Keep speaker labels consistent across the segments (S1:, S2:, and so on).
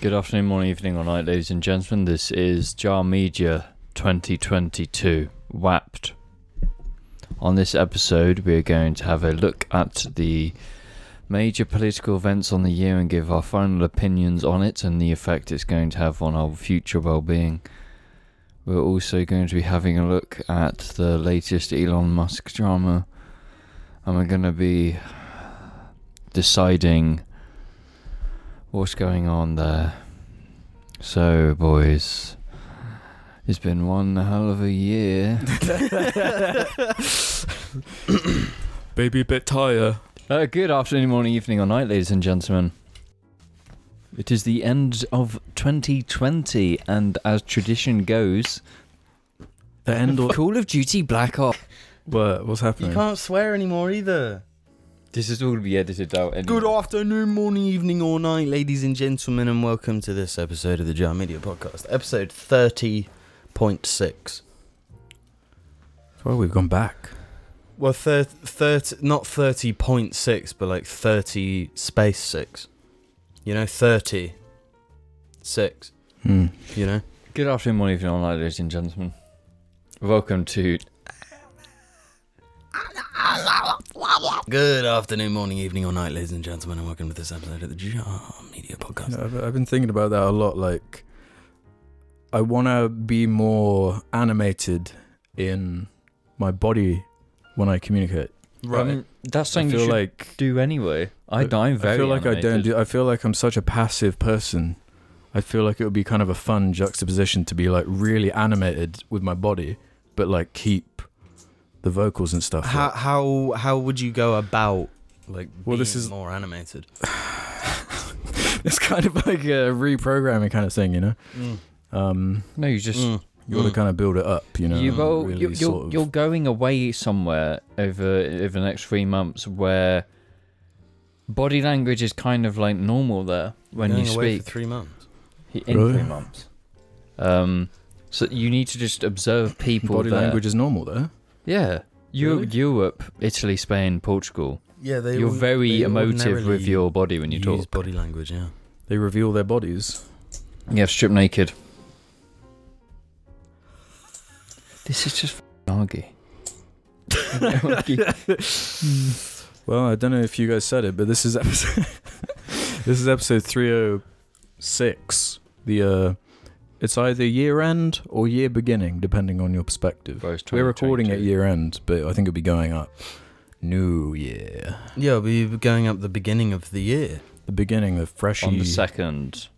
S1: Good afternoon, morning, evening, or night, ladies and gentlemen. This is Jar Media 2022 WAPT. On this episode, we are going to have a look at the major political events on the year and give our final opinions on it and the effect it's going to have on our future well being. We're also going to be having a look at the latest Elon Musk drama, and we're going to be deciding what's going on there. So, boys, it's been one hell of a year.
S2: Baby, a bit tired.
S1: Uh, good afternoon, morning, evening, or night, ladies and gentlemen. It is the end of 2020, and as tradition goes,
S2: The end or
S1: Call of Duty Black Ops.
S2: what? What's happening?
S3: You can't swear anymore either.
S1: This is all to be edited out. Anyway.
S3: Good afternoon, morning, evening, or night, ladies and gentlemen, and welcome to this episode of the Jar Media Podcast, episode 30.6.
S2: Well, we've gone back.
S3: Well, thir- 30, not 30.6, but like 30 space 6. You know, 30. 6.
S2: Hmm.
S3: You know?
S1: Good afternoon, morning, evening, or night, ladies and gentlemen. Welcome to
S3: Good afternoon, morning, evening, or night, ladies and gentlemen, and welcome to this episode of the Jar Media Podcast.
S2: You know, I've, I've been thinking about that a lot. Like, I want to be more animated in my body when I communicate.
S1: Um, that's
S2: I
S1: something you should
S2: like
S1: do anyway. I, I'm very.
S2: I feel like I don't
S1: animated.
S2: do. I feel like I'm such a passive person. I feel like it would be kind of a fun juxtaposition to be like really animated with my body, but like keep the vocals and stuff.
S3: How how how would you go about like
S2: Well,
S3: being
S2: this is-
S3: more animated?
S2: it's kind of like a reprogramming kind of thing, you know. Um,
S1: No, you just
S3: Mm.
S2: you got to
S3: Mm.
S2: kind of build it up, you know.
S1: you go.
S2: really
S1: you, you're
S2: sort of-
S1: you're going away somewhere over over the next three months where body language is kind of like normal there when
S3: Going
S1: you
S3: away
S1: speak
S3: for three months.
S1: in
S2: Really?
S1: three months. Um, so you need to just observe people.
S2: body
S1: there.
S2: language is normal there.
S1: Yeah, Eu-
S3: Really?
S1: Europe, Italy, Spain, Portugal.
S3: Yeah, they.
S1: You're
S3: all-
S1: very
S3: they
S1: emotive with
S3: ordinarily
S1: your body when you
S3: use
S1: talk.
S3: body language. Yeah.
S2: They reveal their bodies.
S1: Yeah, strip naked. This is just argy.
S2: Well, I don't know if you guys said it, but this is episode. this is episode three oh six. The uh, it's either year end or year beginning, depending on your perspective. We're recording at year end, but I think it'll be going up New Year,
S3: Yeah, we were going up the beginning of the year.
S2: the beginning of freshy.
S1: on the second.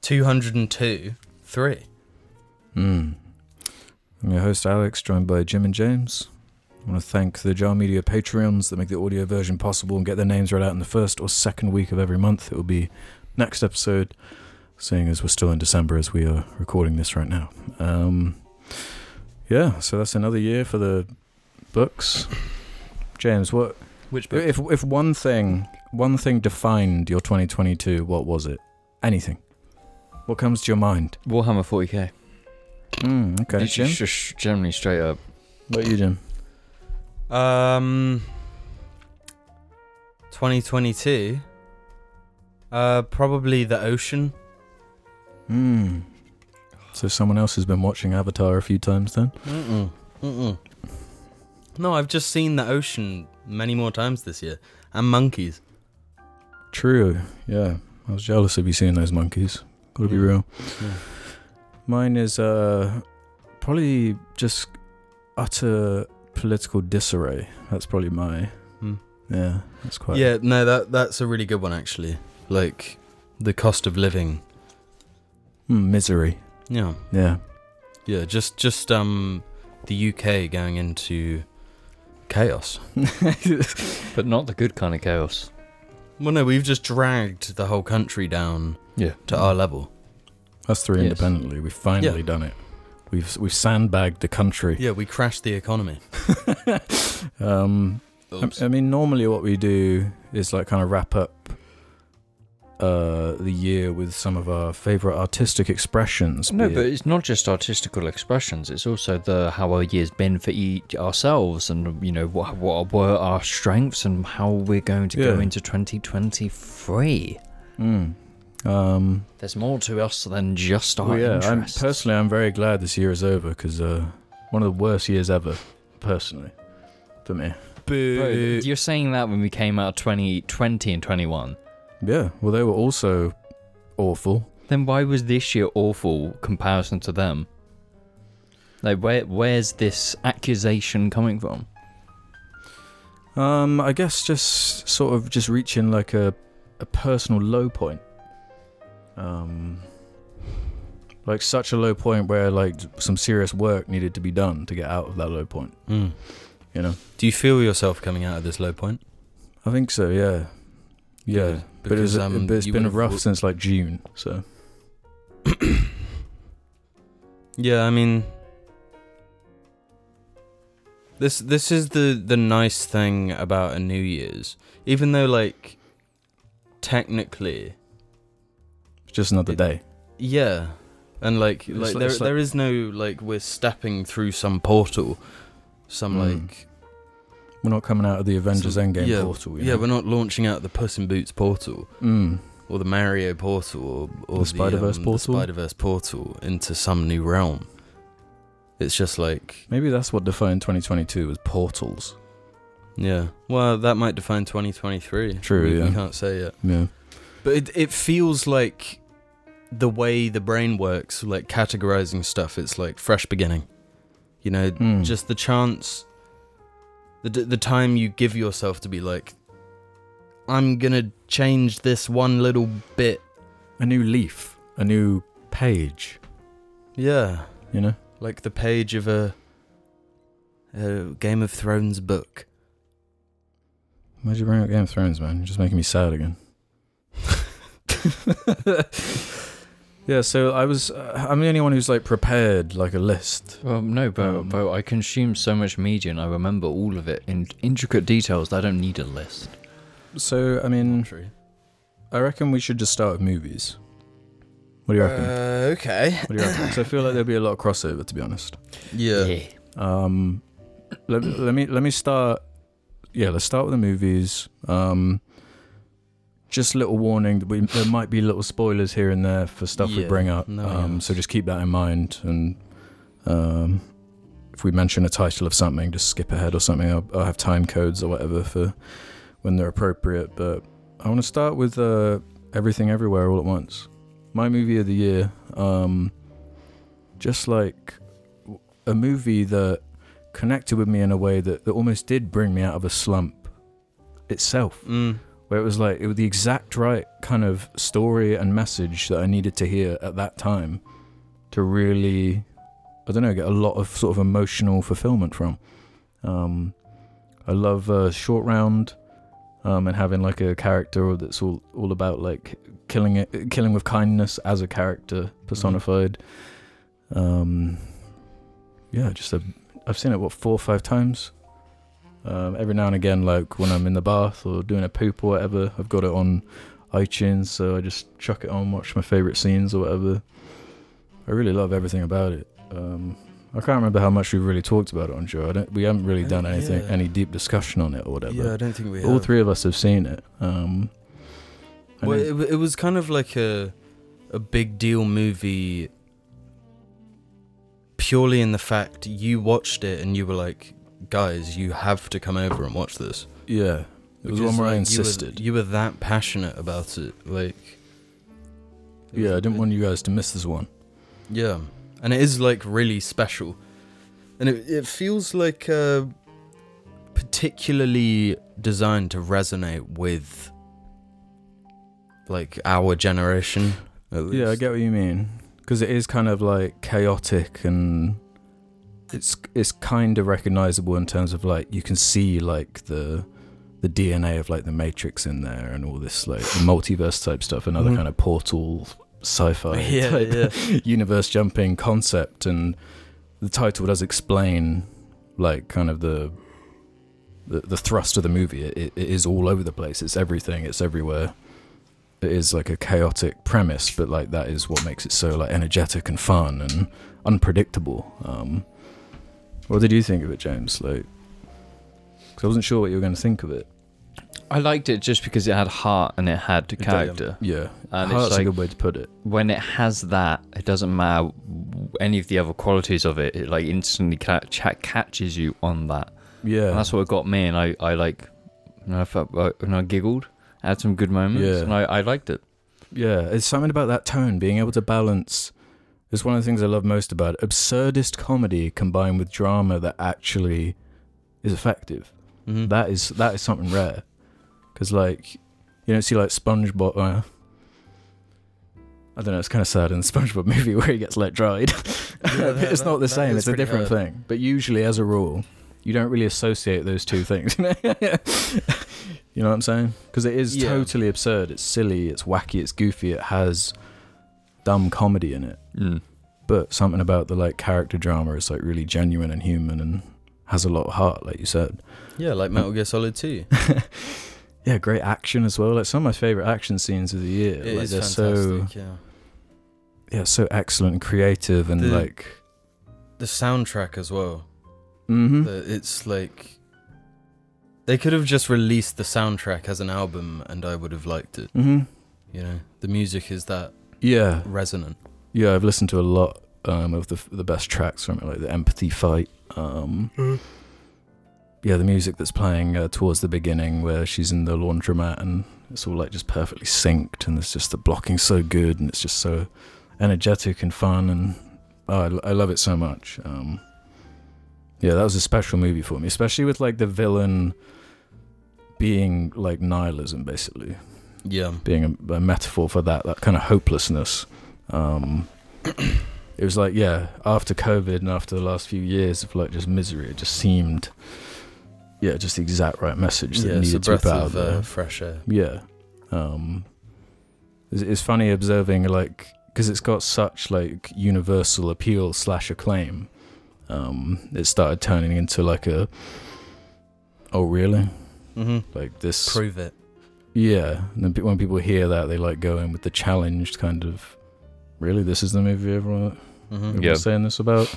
S3: Two hundred and two, three.
S2: Mm. I'm your host Alex, joined by Jim and James. I want to thank the Jar Media Patreons that make the audio version possible and get their names read out in the first or second week of every month. It will be next episode, seeing as we're still in December as we are recording this right now. Um, yeah, so that's another year for the books. James, what
S3: Which book?
S2: if if one thing one thing defined your 2022? What was it? Anything? What comes to your mind?
S1: Warhammer 40k.
S2: Mm, okay,
S1: It's
S2: Jim.
S1: just generally straight up.
S2: What about you, Jim?
S3: Um. 2022. Uh, probably the ocean.
S2: Hmm. So someone else has been watching Avatar a few times then?
S3: Mm-mm. Mm-mm. No, I've just seen the ocean many more times this year, and monkeys.
S2: True. Yeah. I was jealous of you seeing those monkeys. Gotta be
S3: Yeah.
S2: real.
S3: Yeah.
S2: Mine is uh probably just utter political disarray. That's probably my
S3: Hmm.
S2: yeah. That's quite
S3: Yeah, no, that that's a really good one actually. Like the cost of living.
S2: Hmm, misery.
S3: Yeah,
S2: Yeah.
S3: yeah. Just just um, the UK going into chaos.
S1: But not the good kind of chaos.
S3: Well, no, we've just dragged the whole country down
S1: Yeah.
S3: to our level.
S2: Us three
S1: Yes.
S2: independently. We've finally done it. We've we've sandbagged the country.
S3: Yeah, we crashed the economy.
S2: Um I, I mean, normally what we do is like kind of wrap up uh, the year with some of our favorite artistic expressions.
S1: No, but it's not just artistical expressions. It's also the how our year's been for each ourselves, and you know what what were our strengths and how we're going to go into 2023.
S2: Mm. Um,
S1: There's more to us than just our
S2: well, yeah, I'm personally I'm very glad this year is over because uh, one of the worst years ever, personally, for me.
S3: Boo.
S1: Bro, you're saying that when we came out of 2020 and 21.
S2: Yeah, well, they were also awful.
S1: Then why was this year awful comparison to them? Like where where's this accusation coming from?
S2: Um, I guess just sort of just reaching like a a personal low point. Um, like such a low point where like some serious work needed to be done to get out of that low point.
S3: Mm.
S2: You know,
S3: Do you feel yourself coming out of this low point?
S2: I think so. Yeah, yeah. But it's
S3: um,
S2: but it's been rough
S3: thought-
S2: since like June. So
S3: Yeah, I mean, this this is the the nice thing about a New Year's, even though like technically,
S2: it's just another
S3: It-
S2: day.
S3: yeah, and like
S2: It's
S3: like
S2: like-
S3: there
S2: like-
S3: there is no like we're stepping through some portal, some
S2: Mm.
S3: like
S2: We're not coming out of the Avengers
S3: some-
S2: Endgame
S3: yeah,
S2: portal. you
S3: Yeah,
S2: know?
S3: we're not launching out the Puss in Boots portal
S2: Mm.
S3: or the Mario portal or, or
S2: The Spider-Verse
S3: um,
S2: portal?
S3: Spider Verse portal into some new realm. It's just like
S2: Maybe that's what defined 2022 was portals.
S3: Yeah. Well, that might define 2023.
S2: True,
S3: We,
S2: yeah.
S3: we can't say yet.
S2: Yeah.
S3: But it it feels like the way the brain works, like categorizing stuff. It's like fresh beginning. You know,
S2: Mm.
S3: just the chance, the d- the time you give yourself to be like, I'm gonna change this one little bit.
S2: a new leaf, a new page.
S3: Yeah,
S2: You know.
S3: like the page of a, a Game of Thrones book.
S2: Why'd you bring up Game of Thrones, man? You're just making me sad again. yeah, so I was. Uh, I'm the only one who's like prepared like a list.
S1: Well, no, but,
S2: Um,
S1: but I consume so much media and I remember all of it in intricate details that I don't need a list.
S2: So I mean,
S3: True.
S2: I reckon we should just start with movies. What do you reckon?
S3: Uh, okay.
S2: what do you reckon? 'Cause I feel like there'll be a lot of crossover, to be honest.
S3: Yeah.
S2: Um, let, let me let me start. Yeah, let's start with the movies. Um, just a little warning that we there might be little spoilers here and there for stuff we bring up.
S3: no,
S2: um, so just keep that in mind. And um, if we mention a title of something, just skip ahead or something. I'll, I'll have time codes or whatever for when they're appropriate. But I want to start with uh, Everything Everywhere All at Once. My movie of the year. Um, just like a movie that connected with me in a way that, that almost did bring me out of a slump itself
S3: Mm.
S2: Where it was like it was the exact right kind of story and message that I needed to hear at that time to really I don't know get a lot of sort of emotional fulfillment from. Um I love uh, short round um and having like a character that's all all about like killing it killing with kindness as a character personified. Um yeah just a I've seen it what four or five times um, every now and again, like when I'm in the bath or doing a poop or whatever, I've got it on iTunes, so I just chuck it on, watch my favorite scenes or whatever. I really love everything about it. Um, I can't remember how much we've really talked about it on Joe. I don't, we haven't really done anything,
S3: yeah.
S2: any deep discussion on it or whatever.
S3: Yeah, I don't think we
S2: All
S3: have.
S2: three of us have seen it. Um,
S3: Well,
S2: it-
S3: it, it was kind of like a a big deal movie purely in the fact you watched it and you were like, guys, you have to come over and watch this.
S2: yeah, it was one where I
S3: like, you were-
S2: insisted.
S3: You were, that passionate about it, like. it
S2: yeah,
S3: was-
S2: I didn't want you guys to miss this one.
S3: Yeah, and it is like really special, and it it feels like uh, particularly designed to resonate with like our generation. at
S2: Yeah, I get what you mean. Because it is kind of like chaotic and it's it's kind of recognizable in terms of like you can see like the the DNA of like the Matrix in there and all this like multiverse type stuff, another
S3: Mhm.
S2: kind of portal sci-fi
S3: Yeah,
S2: type
S3: yeah.
S2: universe jumping concept, and the title does explain like kind of the the, the thrust of the movie. It, it, it is all over the place. It's everything. It's everywhere. It is like a chaotic premise, but like that is what makes it so like energetic and fun and unpredictable. Um, what did you think of it, James? Like, 'cause I wasn't sure what you were going to think of it.
S1: I liked it just because it had heart and it had character.
S2: Yeah,
S1: And
S2: Heart's
S1: it's
S2: a good way to put it.
S1: when it has that, it doesn't matter any of the other qualities of it. It like instantly ca- cha- catches you on that.
S2: Yeah,
S1: And that's what got me, and I, I like, know, I felt, uh, and I giggled, I had some good moments,
S2: Yeah.
S1: and I, I liked it.
S2: Yeah, it's something about that tone, being able to balance. It's one of the things I love most about it. Absurdist comedy combined with drama that actually is effective.
S3: Mhm.
S2: That is that is something rare. Because like, you don't see like SpongeBob. Uh, I don't know. It's kind of sad in the SpongeBob movie where he gets let dried.
S3: Yeah, that-
S2: it's not the
S3: that- that
S2: same.
S3: is
S2: It's a different
S3: hard.
S2: thing. But usually, as a rule, you don't really associate those two things. you know what I'm saying? Because it is
S3: Yeah.
S2: totally absurd. It's silly. It's wacky. It's goofy. It has dumb comedy in it.
S1: Mm.
S2: But something about the like character drama is like really genuine and human and has a lot of heart, like you said.
S3: Yeah, like Metal Gear Solid 2.
S2: yeah, great action as well. Like some of my favorite action scenes of the year.
S3: It
S2: like
S3: is
S2: they're
S3: fantastic,
S2: so
S3: yeah.
S2: yeah, so excellent and creative and
S3: The-
S2: like
S3: The soundtrack as well.
S2: hmm
S3: The, it's like they could have just released the soundtrack as an album, and I would have liked it.
S2: hmm
S3: You know, the music is that
S2: Yeah,
S3: resonant.
S2: Yeah. I've listened to a lot um, of the the best tracks from it, like the Empathy Fight. Um, Yeah, the music that's playing uh, towards the beginning, where she's in the laundromat, and it's all like just perfectly synced, and it's just the blocking so good, and it's just so energetic and fun, and oh, I, I love it so much. Um, yeah, that was a special movie for me, especially with like the villain being like nihilism, basically
S3: Yeah,
S2: being a, a metaphor for that that kind of hopelessness. Um, it was like yeah, after COVID and after the last few years of like just misery, it just seemed yeah, just the exact right message that
S3: yeah,
S2: needed to be put out
S3: of
S2: there.
S3: uh, fresh air.
S2: Yeah. Um, it's, it's funny observing like because it's got such like universal appeal slash acclaim. Um, it started turning into like a oh really
S3: Mm-hmm.
S2: like this
S3: Prove it.
S2: yeah, and then when people hear that, they like go in with the challenged kind of, really, this is the movie everyone,
S3: Mm-hmm.
S2: everyone's
S1: Yeah.
S2: saying this about.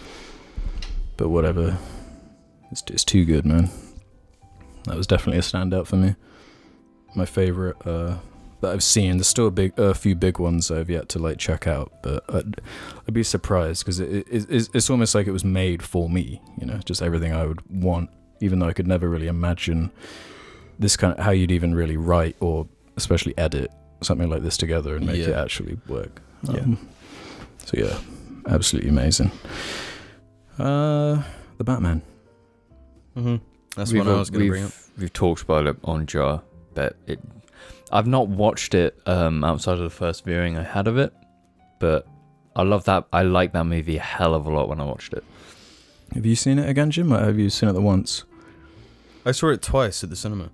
S2: But whatever, it's it's too good, man. That was definitely a standout for me. My favorite uh, that I've seen. There's still a big, a few big ones I've yet to like check out, but I'd, I'd be surprised because it, it, it's, it's almost like it was made for me. You know, just everything I would want, even though I could never really imagine this kind of how you'd even really write or especially edit something like this together and make it actually work.
S3: Yeah.
S2: Um, so yeah, absolutely amazing. Uh, the Batman.
S3: Mm-hmm. That's
S1: We've,
S3: what I was going to bring up.
S1: We've talked about it on Jar, but it, I've not watched it um, outside of the first viewing I had of it, but I love that. I like that movie a hell of a lot when I watched it.
S2: Have you seen it again, Jim? Or have you seen it the once?
S3: I saw it twice at the cinema.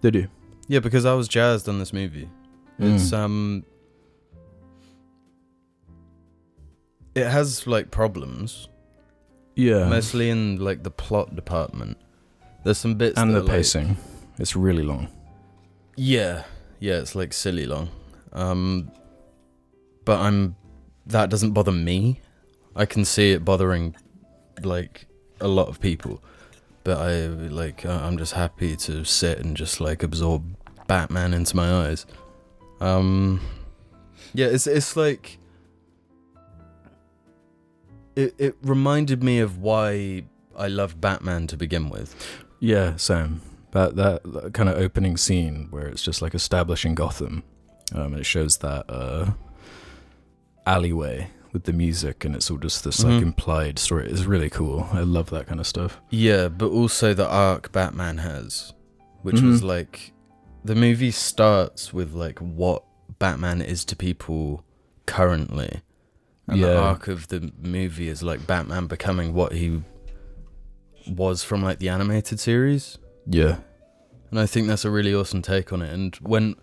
S2: Did you?
S3: Yeah, because I was jazzed on this movie.
S2: Mm.
S3: It's um it has like problems,
S2: Yeah.
S3: mostly in like the plot department. There's some bits
S2: and the
S3: are, like-
S2: pacing. It's really long.
S3: yeah, yeah, it's like silly long. Um but I'm that doesn't bother me. I can see it bothering like a lot of people. But I like I'm just happy to sit and just like absorb Batman into my eyes. Um yeah, it's it's like it it reminded me of why I loved Batman to begin with.
S2: Yeah, Sam. That, that that kind of opening scene where it's just like establishing Gotham, um, and it shows that uh, alleyway with the music, and it's all just this like
S3: Mhm.
S2: implied story. It's really cool. I love that kind of stuff.
S3: Yeah, but also the arc Batman has, which was
S2: Mhm.
S3: like the movie starts with like what Batman is to people currently. And the arc of the movie is like Batman becoming what he was from like the animated series.
S2: Yeah,
S3: And I think that's a really awesome take on it. And when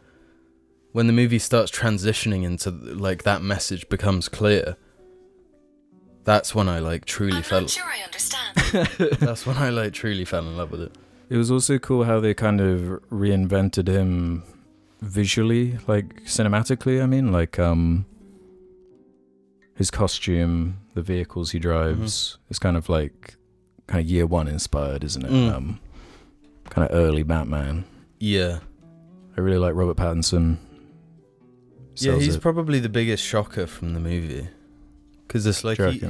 S3: when the movie starts transitioning into like that message becomes clear, that's when I like truly fell
S4: I'm
S3: fell
S4: not sure I understand.
S3: that's when I like truly fell in love with it.
S2: it was also cool how they kind of reinvented him visually, like cinematically. I mean, like um, his costume, the vehicles he drives. It's kind of like kind of year one inspired, isn't it?
S3: Mm.
S2: Um, kind of early Batman.
S3: Yeah.
S2: I really like Robert Pattinson.
S3: Yeah, he's
S2: it.
S3: probably the biggest shocker from the movie. Because it's like. He.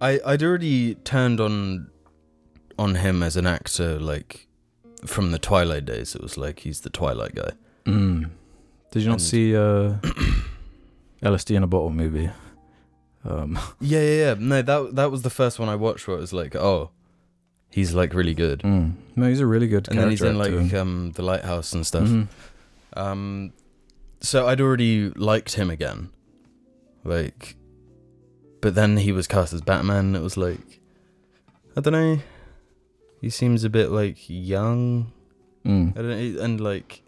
S3: I, I'd already turned on on him as an actor, like, from the Twilight days. It was like he's the Twilight guy.
S2: Mm. Did you not
S3: And-
S2: see uh, LSD in a Bottle movie? Um,
S3: Yeah, yeah, yeah. No, that that was the first one I watched where it was like, oh, he's like really good.
S2: mm. No, he's a really good character.
S3: And then he's in like um, the Lighthouse and stuff.
S2: Mhm.
S3: Um, so I'd already liked him again, like, but then he was cast as Batman. And it was like, I don't know. He seems a bit like young.
S2: Mm.
S3: I don't know, and like,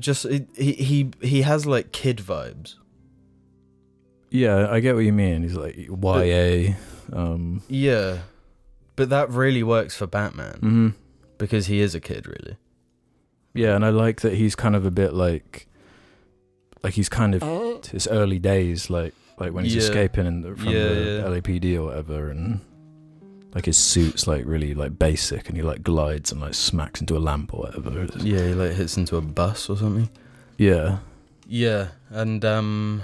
S3: just he he he has like kid vibes.
S2: Yeah, I get what you mean. He's like YA. Um,
S3: Yeah, but that really works for Batman
S2: mhm.
S3: because he is a kid, really.
S2: Yeah, and I like that he's kind of a bit like, like he's kind of his early days, like like when he's
S3: Yeah.
S2: escaping in the, from
S3: Yeah,
S2: the
S3: yeah.
S2: LAPD or whatever, and like his suit's like really like basic, and he like glides and like smacks into a lamp or whatever.
S3: Yeah, he like hits into a bus or something.
S2: Yeah,
S3: Yeah, and um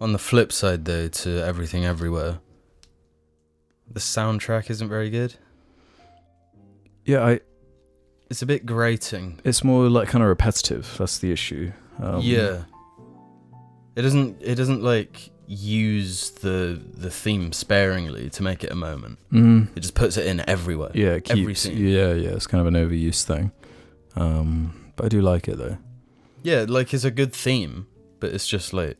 S3: on the flip side though to everything everywhere, the soundtrack isn't very good.
S2: yeah. I
S3: It's a bit grating.
S2: it's more like kind of repetitive. That's the issue. Um,
S3: yeah. It doesn't it doesn't like use the the theme sparingly to make it a moment.
S2: Mm,
S3: It just puts it in everywhere.
S2: yeah, it
S3: Every
S2: keeps.
S3: scene.
S2: Yeah, yeah. It's kind of an overuse thing. Um, but I do like it though.
S3: Yeah, like it's a good theme, but it's just like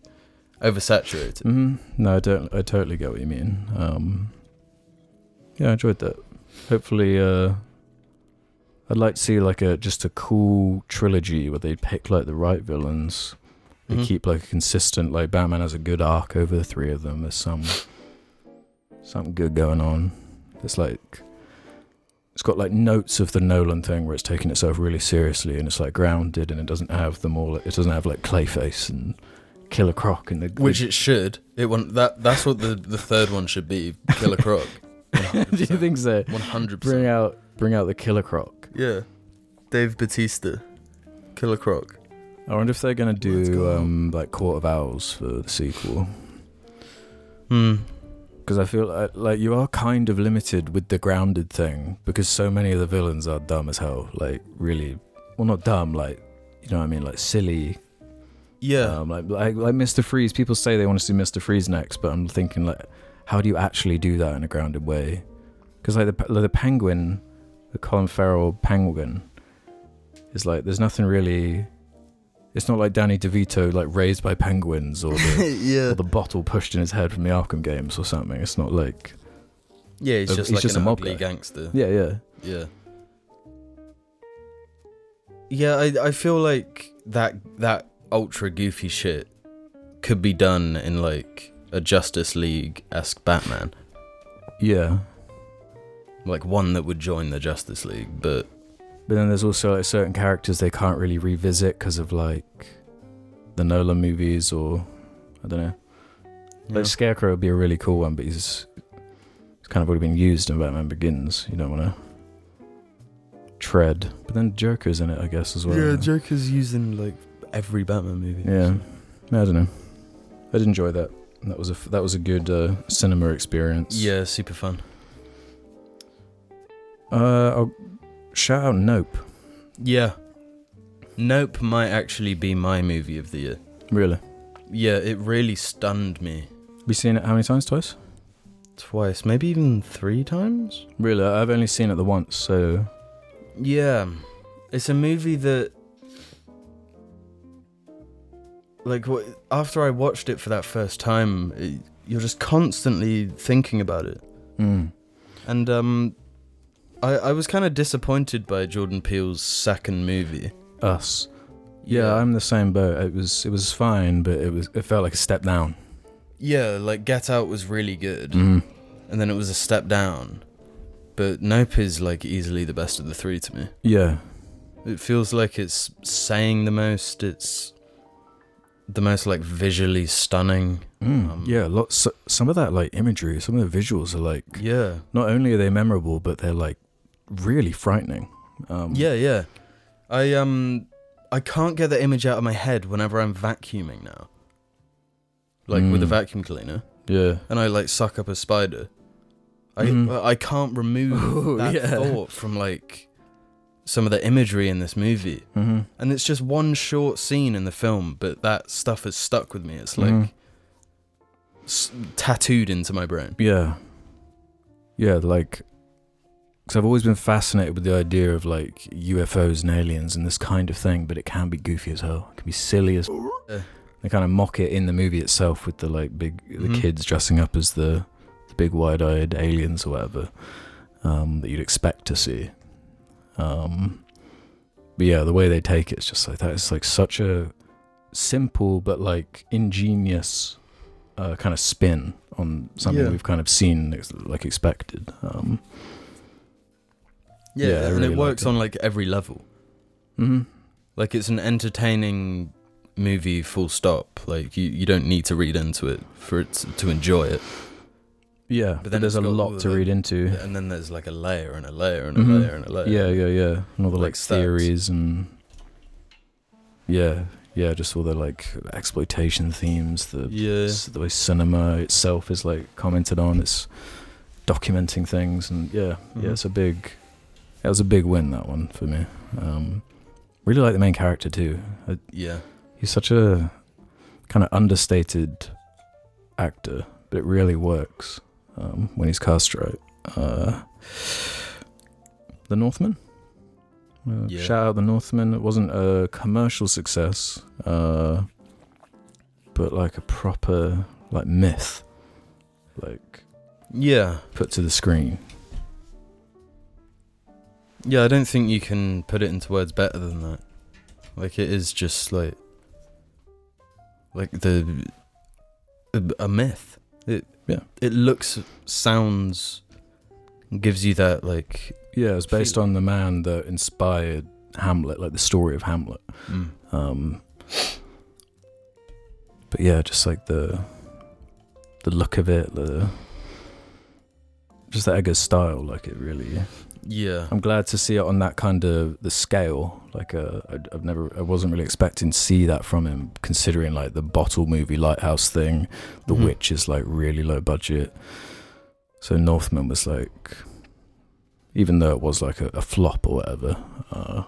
S3: oversaturated.
S2: hmm No, I don't. I totally get what you mean. Um, yeah, I enjoyed that. Hopefully, uh, I'd like to see like a just a cool trilogy where they pick like the right villains. They
S3: Mhm.
S2: keep like a consistent like Batman has a good arc over the three of them. There's some something good going on. It's like it's got like notes of the Nolan thing where it's taking itself really seriously and it's like grounded and it doesn't have them all. It doesn't have like Clayface and Killer Croc and the
S3: Which it should. It want that that's what the the third one should be. Killer Croc.
S2: Do you think so?
S3: One hundred
S2: Bring out, bring out the Killer Croc.
S3: Yeah. Dave Bautista. Killer Croc.
S2: I wonder if they're gonna do
S3: go.
S2: um like Court of Owls for the sequel
S3: Hmm.
S2: because I feel like, like you are kind of limited with the grounded thing because so many of the villains are dumb as hell. Like really, well not dumb, like you know what I mean, like silly.
S3: Yeah.
S2: Um, like like like Mr. Freeze. People say they want to see Mr. Freeze next, but I'm thinking like, how do you actually do that in a grounded way? Because like the like the penguin, the Colin Farrell penguin, is like there's nothing really. It's not like Danny DeVito like raised by penguins or the,
S3: yeah.
S2: or the bottle pushed in his head from the Arkham games or something. It's not like
S3: Yeah, he's
S2: Uh,
S3: just
S2: he's
S3: like
S2: just
S3: an
S2: a mob guy.
S3: gangster.
S2: yeah yeah
S3: Yeah. Yeah, I I feel like that that ultra goofy shit could be done in like a Justice League esque Batman.
S2: yeah.
S3: Like one that would join the Justice League, but
S2: But then there's also like certain characters they can't really revisit because of like the Nolan movies or I don't know.
S3: yeah.
S2: Like Scarecrow would be a really cool one, but he's, he's kind of already been used in Batman Begins. You don't want to tread. But then Joker's in it, I guess, as well.
S3: yeah, Joker's using like every Batman movie.
S2: Yeah. I don't know. I did enjoy that. That was a that was a good uh, cinema experience.
S3: Yeah, super fun.
S2: Uh, I'll shout out Nope.
S3: Yeah. Nope might actually be my movie of the year.
S2: Really.
S3: Yeah, it really stunned me.
S2: We seen it how many times? Twice.
S3: Twice, maybe even three times?
S2: Really, I've only seen it the once. So
S3: Yeah. It's a movie that like after I watched it for that first time, it, you're just constantly thinking about it.
S2: mm.
S3: And um I I was kind of disappointed by Jordan Peele's second movie.
S2: us. Yeah, I'm the same boat. It was it was fine, but it was it felt like a step down.
S3: Yeah, like Get Out was really good,
S2: Mm.
S3: and then it was a step down. But Nope is like easily the best of the three to me.
S2: Yeah,
S3: It feels like it's saying the most. It's the most like visually stunning.
S2: mm.
S3: Um,
S2: yeah. Lots. Some of that like imagery, some of the visuals are like
S3: Yeah,
S2: not only are they memorable, but they're like really frightening. Um,
S3: Yeah, yeah. I um I can't get the image out of my head whenever I'm vacuuming now. Like with a
S2: Mm.
S3: vacuum cleaner,
S2: yeah,
S3: and I like suck up a spider. I
S2: Mhm.
S3: I can't remove
S2: Ooh,
S3: that
S2: yeah.
S3: thought from like some of the imagery in this movie.
S2: hmm
S3: And it's just one short scene in the film, but that stuff has stuck with me. It's like
S2: Mhm.
S3: s- tattooed into my brain.
S2: yeah, yeah. Like, because I've always been fascinated with the idea of like UFOs and aliens and this kind of thing, but it can be goofy as hell. It can be silly as. They kind of mock it in the movie itself with the like big the
S3: Mhm.
S2: kids dressing up as the, the big wide-eyed aliens or whatever um, that you'd expect to see. Um, but yeah, the way they take it, it's just like that. It's like such a simple but like ingenious uh, kind of spin on something
S3: Yeah.
S2: we've kind of seen like expected. Um,
S3: Yeah,
S2: Yeah,
S3: and
S2: really
S3: it works
S2: it.
S3: on like every level.
S2: mhm.
S3: Like it's an entertaining movie, full stop. Like you, you don't need to read into it for it to, to enjoy it.
S2: Yeah,
S3: But
S2: but,
S3: then
S2: there's a lot to
S3: the-
S2: read into.
S3: And then there's like a layer and a layer and a
S2: Mhm.
S3: layer and a layer.
S2: Yeah, yeah, yeah. And all the
S3: Like
S2: like, theories and yeah, yeah, just all the like exploitation themes. The
S3: Yeah.
S2: the way cinema itself is like commented on. It's documenting things, and yeah,
S3: Mhm.
S2: yeah, it's a big. It was a big win that one for me. Um, really like the main character too. I,
S3: Yeah.
S2: he's such a kind of understated actor, but it really works um, when he's cast right. Uh, the Northman. Uh,
S3: Yeah.
S2: Shout out the Northman. It wasn't a commercial success, uh, but like a proper like myth, like
S3: Yeah.
S2: put to the screen.
S3: Yeah, I don't think you can put it into words better than that. Like it is just like like the a, a myth. It
S2: Yeah.
S3: It looks, sounds, gives you that like.
S2: Yeah, it's based on the man that inspired Hamlet, like the story of Hamlet.
S3: Mm.
S2: Um, but yeah, just like the the look of it, the just the Eggers style, like it really.
S3: Yeah.
S2: I'm glad to see it on that kind of the scale. Like, uh, I- I've never, I wasn't really expecting to see that from him, considering like the bottle movie Lighthouse thing. The
S3: Mhm.
S2: Witch is like really low budget. So Northman was like, even though it was like a, a flop or whatever, uh,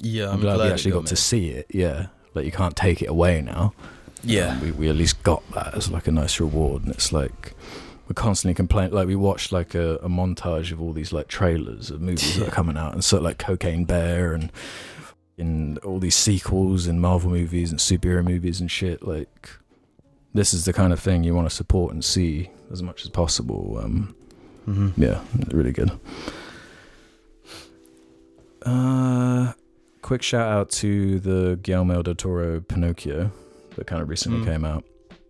S3: Yeah,
S2: I'm, glad, we actually got, to see it. Yeah, like you can't take it away now.
S3: Yeah.
S2: Um, we we at least got that as like a nice reward, and it's like we're constantly complaining. Like we watched like a, a montage of all these like trailers of movies that are coming out, and so like Cocaine Bear and in all these sequels and Marvel movies and superhero movies and shit. Like this is the kind of thing you want to support and see as much as possible. Um,
S3: hmm
S2: yeah, really good. Uh, quick shout out to the Guillermo del Toro Pinocchio that kind of recently
S3: Mm.
S2: came out.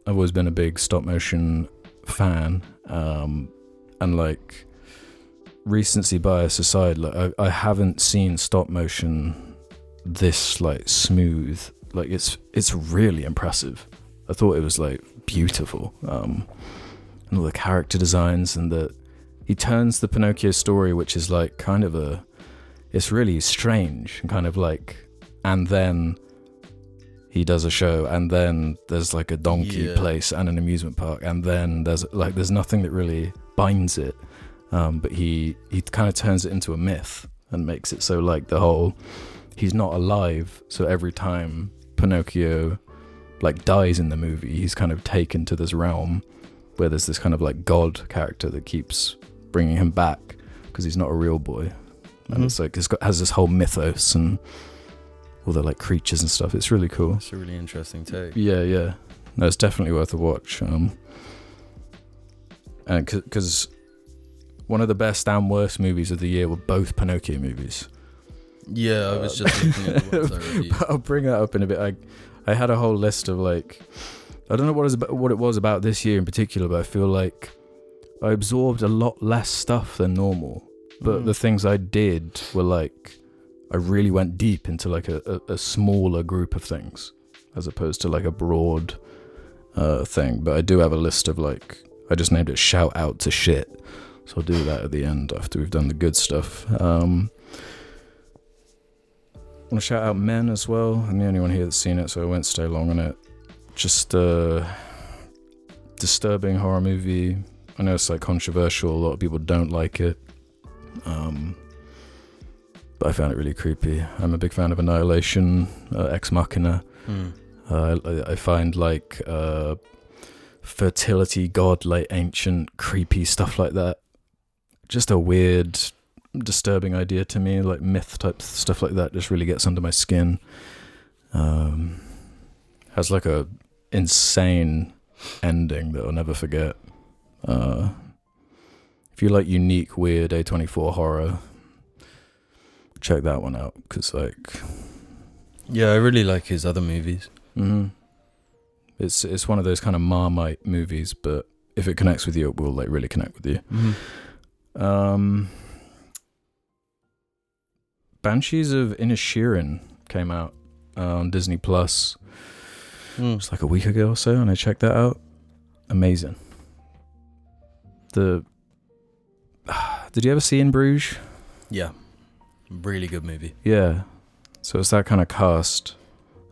S2: I've always been a big stop motion fan, um, and like recency bias aside, like I, I haven't seen stop motion this like smooth. Like it's it's really impressive. I thought it was like beautiful, um, and all the character designs and the he turns the Pinocchio story, which is like kind of a, it's really strange and kind of like, and then he does a show, and then there's like a donkey
S3: Yeah.
S2: place and an amusement park, and then there's like there's nothing that really binds it, um, but he he kind of turns it into a myth and makes it so like the whole, he's not alive, so every time Pinocchio like dies in the movie, he's kind of taken to this realm where there's this kind of like god character that keeps bringing him back because he's not a real boy, and
S3: Mhm.
S2: it's like it's got has this whole mythos and all the like creatures and stuff. It's really cool.
S3: It's a really interesting take.
S2: Yeah, yeah. No, it's definitely worth a watch. Um, and because one of the best and worst movies of the year were both Pinocchio movies.
S3: Yeah, I was just looking at the ones I reviewed.
S2: I'll bring that up in a bit. I, I had a whole list of like, I don't know what is about, what it was about this year in particular, but I feel like I absorbed a lot less stuff than normal. But
S3: Mm.
S2: the things I did were like, I really went deep into like a, a, a smaller group of things, as opposed to like a broad uh, thing. But I do have a list of like, I just named it "shout out to shit." So I'll do that at the end after we've done the good stuff. Um, I want to shout out Men as well. I'm the only one here that's seen it, so I won't stay long on it. Just a disturbing horror movie. I know it's like controversial. A lot of people don't like it. Um, but I found it really creepy. I'm a big fan of Annihilation, uh, Ex Machina.
S3: Hmm.
S2: Uh, I, I find like uh, fertility god, like ancient, creepy stuff like that. Just a weird, disturbing idea to me. Like myth type stuff like that just really gets under my skin. Um, has like a insane ending that I'll never forget. Uh, if you like unique, weird A24 horror, check that one out because like
S3: Yeah, I really like his other movies.
S2: hmm It's it's one of those kind of Marmite movies, but if it connects with you, it will like really connect with you. Um, Banshees of Inisherin came out uh, on Disney Plus.
S3: Mm.
S2: It's like a week ago or so, and I checked that out. Amazing. The did you ever see In Bruges?
S3: Yeah, really good movie.
S2: Yeah. So it's that kind of cast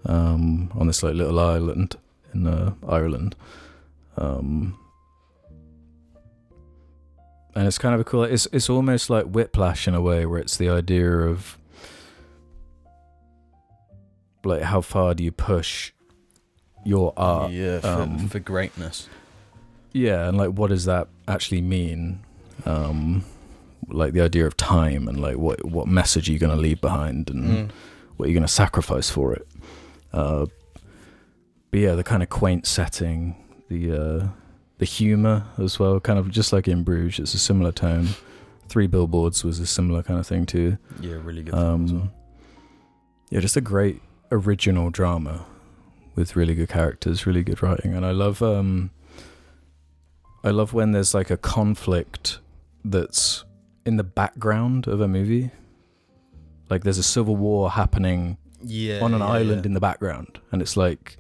S2: um, on this like little island in uh, Ireland. Um, and it's kind of a cool. It's it's almost like Whiplash in a way, where it's the idea of like how far do you push your art?
S3: yeah, for,
S2: um,
S3: for greatness.
S2: Yeah, and like what does that actually mean? Um, like the idea of time and like what what message are you going to leave behind and
S3: Mm.
S2: what you're going to sacrifice for it. Uh, but yeah, the kind of quaint setting, the uh, the humor as well, kind of just like in Bruges, it's a similar tone. Three Billboards was a similar kind of thing too.
S3: Yeah, really good.
S2: Um,
S3: well.
S2: yeah, just a great original drama with really good characters, really good writing, and I love um, I love when there's like a conflict that's in the background of a movie. Like there's a civil war happening
S3: Yeah,
S2: on an
S3: yeah,
S2: island
S3: yeah.
S2: in the background, and it's like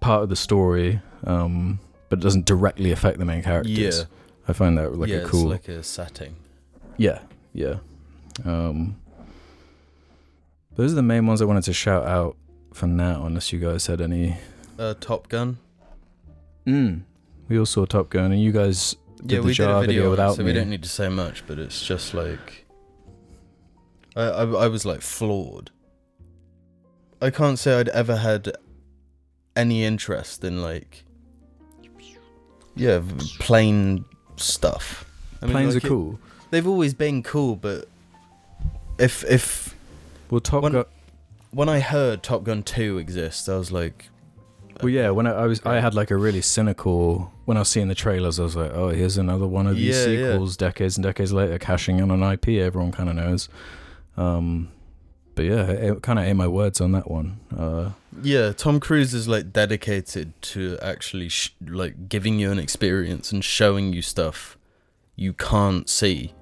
S2: part of the story, um, but it doesn't directly affect the main characters.
S3: Yeah,
S2: I find that like a cool.
S3: it's like a setting.
S2: yeah, yeah. Um, those are the main ones I wanted to shout out for now. Unless you guys had any.
S3: Uh, Top Gun.
S2: Mm. We all saw Top Gun, and you guys
S3: yeah, we did a video,
S2: without
S3: so
S2: me.
S3: we don't need to say much. But it's just like, I, I, I was like floored. I can't say I'd ever had any interest in like, yeah, plane stuff. I mean,
S2: Planes
S3: like,
S2: are
S3: it-
S2: cool.
S3: they've always been cool, but if if
S2: Well, Top
S3: When-
S2: Gun.
S3: when I heard Top Gun Two exist, I was like,
S2: Well, yeah. When I, I was, I had like a really cynical. When I was seeing the trailers, I was like, "Oh, here's another one of these
S3: Yeah, yeah.
S2: sequels, decades and decades later, cashing in on an IP everyone kind of knows." Um, but yeah, it, kind of ate my words on that one. Uh,
S3: Yeah, Tom Cruise is like dedicated to actually sh- like giving you an experience and showing you stuff you can't see.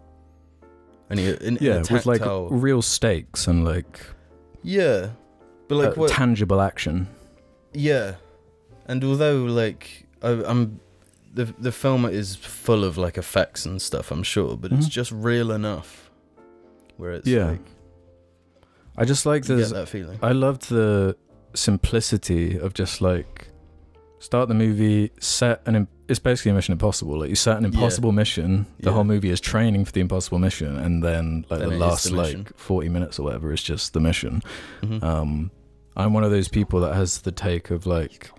S3: And he, in, in
S2: yeah,
S3: a
S2: with like real stakes and like,
S3: yeah, but like
S2: uh,
S3: what?
S2: tangible action.
S3: yeah, and although like I, I'm, the the film is full of like effects and stuff, I'm sure, but it's
S2: Mhm.
S3: just real enough. Where it's
S2: Yeah.
S3: like
S2: I just like the.
S3: that feeling.
S2: I loved the simplicity of just like start the movie, set an. im- It's basically a Mission Impossible. Like you set an
S3: Yeah.
S2: impossible mission. The
S3: Yeah.
S2: whole movie is training for the impossible mission, and then like
S3: Then
S2: the last
S3: the
S2: like forty minutes or whatever is just the mission.
S3: Mhm.
S2: Um, I'm one of those people that has the take of like.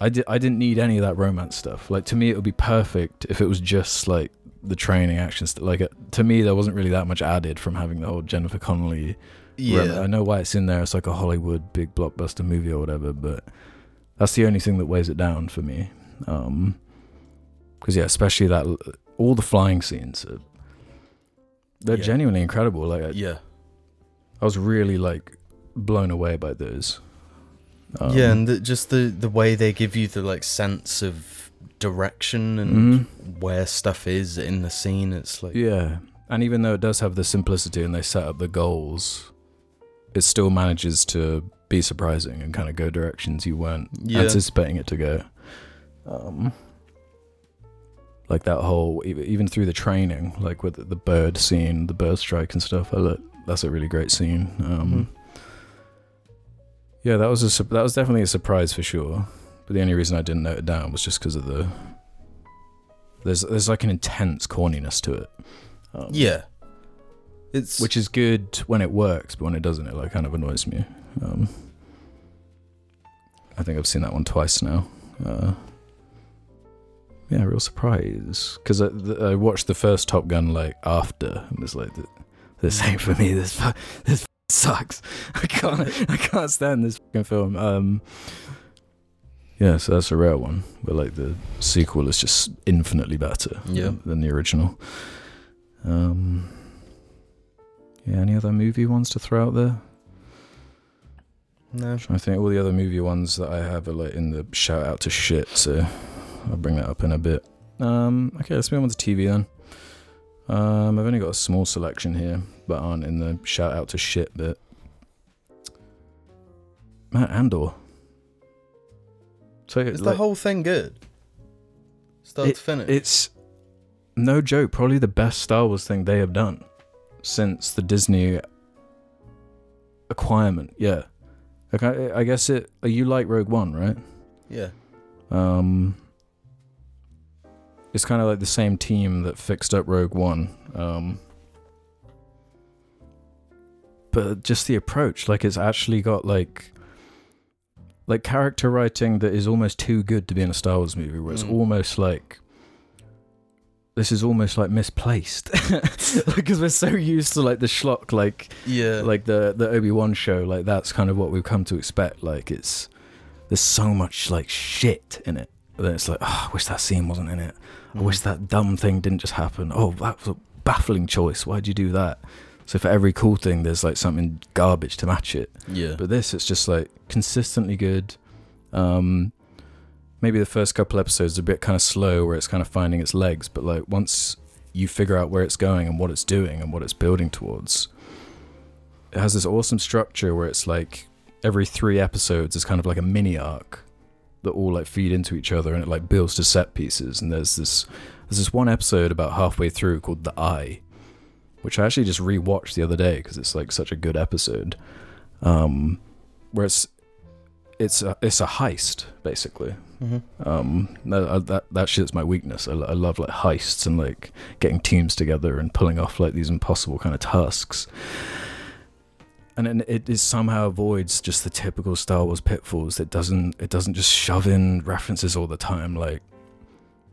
S2: I did. I didn't need any of that romance stuff. Like to me, it would be perfect if it was just like the training action stuff. Like uh, to me, there wasn't really that much added from having the whole Jennifer Connelly
S3: yeah,
S2: I know why it's in there. It's like a Hollywood big blockbuster movie or whatever, but that's the only thing that weighs it down for me. Um 'cause because yeah, especially that all the flying scenes, are, they're
S3: Yeah.
S2: genuinely incredible. Like I,
S3: yeah.
S2: I was really like blown away by those. Um,
S3: yeah, and the, just the the way they give you the like sense of direction and
S2: mhm.
S3: where stuff is in the scene. It's like
S2: yeah, and even though it does have the simplicity and they set up the goals, it still manages to be surprising and kind of go directions you weren't
S3: Yeah.
S2: anticipating it to go. Um, like that whole even through the training, like with the bird scene, the bird strike and stuff. I look, that's a really great scene. Um, Yeah, that was a that was definitely a surprise for sure. But the only reason I didn't note it down was just because of the there's there's like an intense corniness to it. Um,
S3: Yeah. It's
S2: which is good when it works, but when it doesn't, it like kind of annoys me. Um, I think I've seen that one twice now. Uh, yeah, real surprise because I, I watched the first Top Gun like after and was like, "This ain't for me. This this sucks. I can't I can't stand this fucking film." Um, yeah, so that's a rare one. But like the sequel is just infinitely better
S3: Yeah.
S2: than, than the original. Um, yeah, any other movie ones to throw out there?
S3: no.
S2: I think all the other movie ones that I have are like in the shout out to shit, so I'll bring that up in a bit. Um, okay, let's move on to TV then. Um, I've only got a small selection here, but aren't in the shout out to shit bit. Matt Andor. So
S3: Is
S2: like,
S3: the whole thing good? Start
S2: It-
S3: to finish.
S2: it's no joke, probably the best Star Wars thing they have done since the Disney acquirement. Yeah, like I, I guess it. You like Rogue One, right?
S3: yeah.
S2: Um, it's kind of like the same team that fixed up Rogue One. Um, but just the approach, like it's actually got like like character writing that is almost too good to be in a Star Wars movie, where it's
S3: Mm.
S2: almost like this is almost like misplaced because we're so used to like the schlock, like
S3: Yeah.
S2: like the the Obi Wan show, like that's kind of what we've come to expect. Like it's there's so much like shit in it. But then it's like, oh, I wish that scene wasn't in it. I wish that dumb thing didn't just happen. Oh, that was a baffling choice. Why'd you do that? So for every cool thing, there's like something garbage to match it.
S3: Yeah.
S2: But this, it's just like consistently good. Um, maybe the first couple episodes are a bit kind of slow, where it's kind of finding its legs. But like once you figure out where it's going and what it's doing and what it's building towards, it has this awesome structure where it's like every three episodes is kind of like a mini arc that all like feed into each other and it like builds to set pieces. And there's this there's this one episode about halfway through called The Eye, which I actually just rewatched the other day because it's like such a good episode. Um, where it's it's a, it's a heist basically.
S3: Mhm.
S2: Um, that uh, that that shit's my weakness. I, I love like heists and like getting teams together and pulling off like these impossible kind of tasks. And it, it somehow avoids just the typical Star Wars pitfalls. It doesn't it doesn't just shove in references all the time like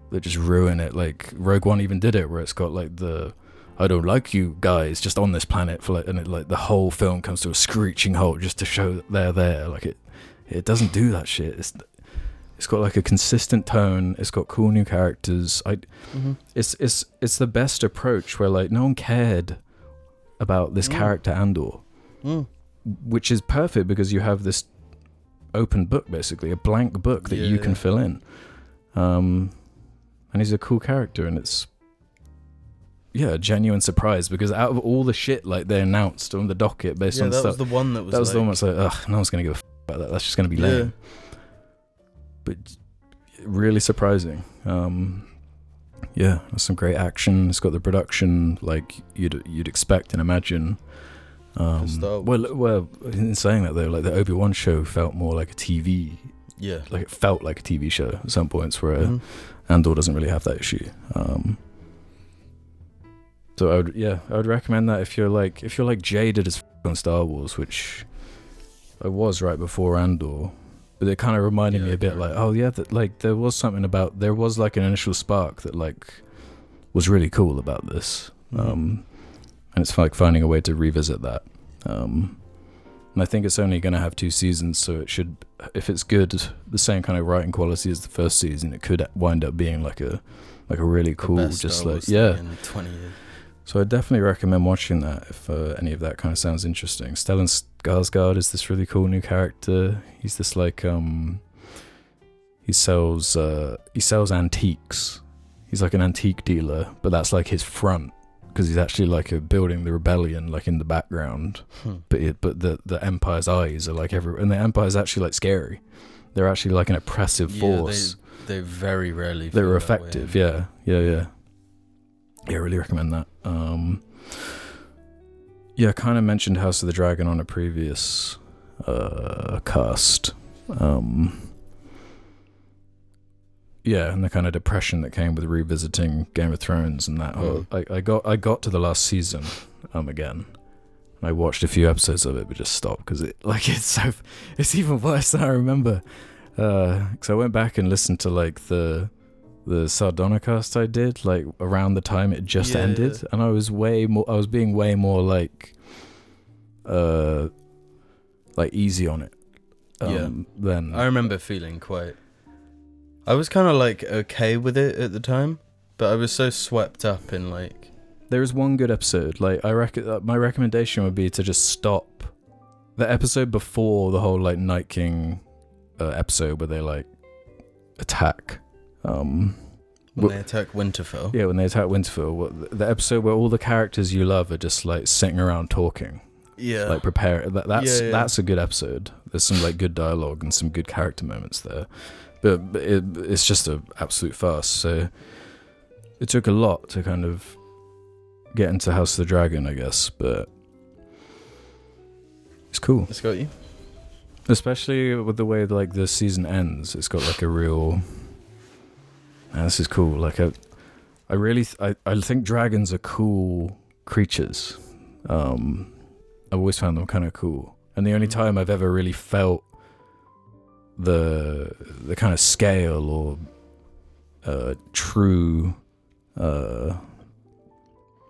S2: that just ruin it. Like Rogue One even did it where it's got like the I don't like you guys just on this planet for like and it, like the whole film comes to a screeching halt just to show that they're there. Like it it doesn't do that shit. It's it's got like a consistent tone. It's got cool new characters. I
S3: Mhm.
S2: it's it's it's the best approach where like no one cared about this
S3: Mm.
S2: character Andor,
S3: Mm.
S2: which is perfect because you have this open book basically, a blank book that you
S3: Yeah.
S2: can fill in. Um and he's a cool character and it's yeah, a genuine surprise because out of all the shit like they announced on the docket based
S3: yeah,
S2: on
S3: that
S2: stuff That
S3: was the one that was.
S2: that was
S3: like,
S2: the one that's like, ugh, no one's gonna give a f- about that. That's just gonna be
S3: Yeah.
S2: lame. But really surprising. Um, yeah, some great action. It's got the production like you'd you'd expect and imagine. Um, well, well, in saying that though, like the Obi Wan show felt more like a TV,
S3: Yeah.
S2: like it felt like a TV show at some points where
S3: Mhm.
S2: Andor doesn't really have that issue. Um, so I would, yeah, I would recommend that if you're like if you're like jaded as f- on Star Wars, which I was right before Andor, but it kind of reminded
S3: Yeah,
S2: me a bit like, oh yeah, that like there was something about there was like an initial spark that like was really cool about this,
S3: Mhm.
S2: um, and it's like finding a way to revisit that. Um, and I think it's only going to have two seasons, so it should, if it's good, the same kind of writing quality as the first season, it could wind up being like a like a really cool, just like yeah.
S3: In 20 years.
S2: So I definitely recommend watching that if uh, any of that kind of sounds interesting. Stellan Skarsgård is this really cool new character. He's this like um he sells uh he sells antiques. He's like an antique dealer, but that's like his front because he's actually like a building the rebellion like in the background.
S3: Hmm.
S2: But it, but the the empire's eyes are like every and the empire's actually like scary. they're actually like an oppressive force.
S3: Yeah, they, they very rarely. they're way.
S2: effective. Yeah, yeah, yeah. Yeah, I really recommend that. Um, yeah, I kind of mentioned House of the Dragon on a previous uh, cast. Um, yeah, and the kind of depression that came with revisiting Game of Thrones and that whole. I, I got I got to the last season um again. I watched a few episodes of it, but just stopped because it like it's so it's even worse than I remember. Because I went back and listened to like the the Sardonicast I did like around the time it just
S3: Yeah,
S2: ended,
S3: yeah.
S2: and I was way more. I was being way more like, uh, like easy on it.
S3: Yeah.
S2: Um, Than
S3: I remember feeling quite. I was kind of like okay with it at the time, but I was so swept up in like.
S2: There is one good episode. Like I reckon, uh, my recommendation would be to just stop the episode before the whole like Night King uh, episode where they like attack. Um,
S3: When
S2: Wh-
S3: they attack Winterfell.
S2: yeah, when they attack Winterfell, what, the episode where all the characters you love are just like sitting around talking,
S3: Yeah.
S2: like prepare. That, that's
S3: Yeah, yeah.
S2: that's a good episode. There's some like good dialogue and some good character moments there, but, it, it's just an absolute farce. So it took a lot to kind of get into House of the Dragon, I guess, but it's cool.
S3: it's got you.
S2: Especially with the way like the season ends, it's got like a real. Man, this is cool. Like I, I really, th- I, I think dragons are cool creatures. Um, I've always found them kind of cool, and the only
S3: Mhm.
S2: time I've ever really felt the the kind of scale or uh, true uh,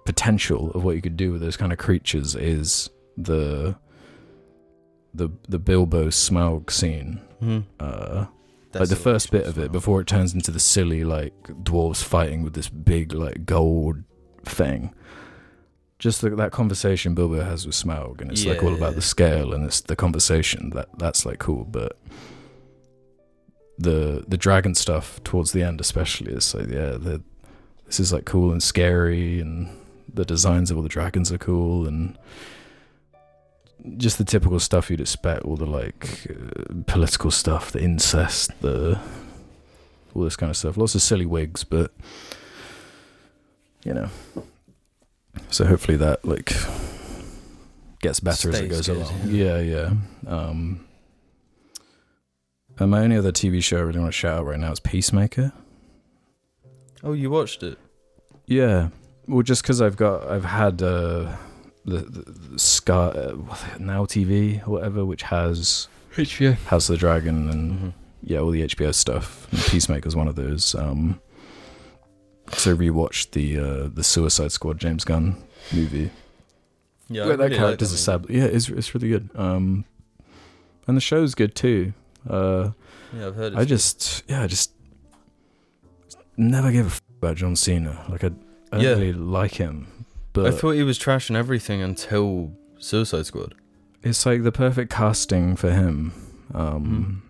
S2: potential of what you could do with those kind of creatures is the the the Bilbo Smaug scene.
S3: Mm-hmm.
S2: Uh, like the first bit of it before it turns into the silly like dwarves fighting with this big like gold thing. Just the, that conversation Bilbo has with Smaug, and it's like all about the scale and it's the conversation that that's like cool, but the the dragon stuff towards the end especially is like yeah the this is like cool and scary and the designs of all the dragons are cool and just the typical stuff you'd expect all the like uh, political stuff the incest the all this kind of stuff. Lots of silly wigs but you know. So hopefully that like gets better as it goes
S3: good,
S2: along. yeah yeah. Um and my only other TV show I really want to shout out right now is Peacemaker.
S3: Oh, you watched it?
S2: Yeah, well, just because I've got, I've had uh, the, the, the Sky uh, Now TV or whatever, which has
S1: HBO.
S2: House of the Dragon and
S3: Mm-hmm.
S2: yeah, all the HBO stuff. And Peacemaker's one of those. Um, so rewatched the uh, the Suicide Squad James Gunn movie.
S3: Yeah,
S2: Where that
S3: really like
S2: character's
S3: movie.
S2: established. Yeah, it's it's really good. Um, and the show's good too. Uh,
S3: Yeah, I've heard.
S2: I just, yeah, I just never gave a f- about John Cena. Like, I, I don't really like him, but
S3: I thought he was trashing everything until Suicide Squad.
S2: it's like the perfect casting for him. Um,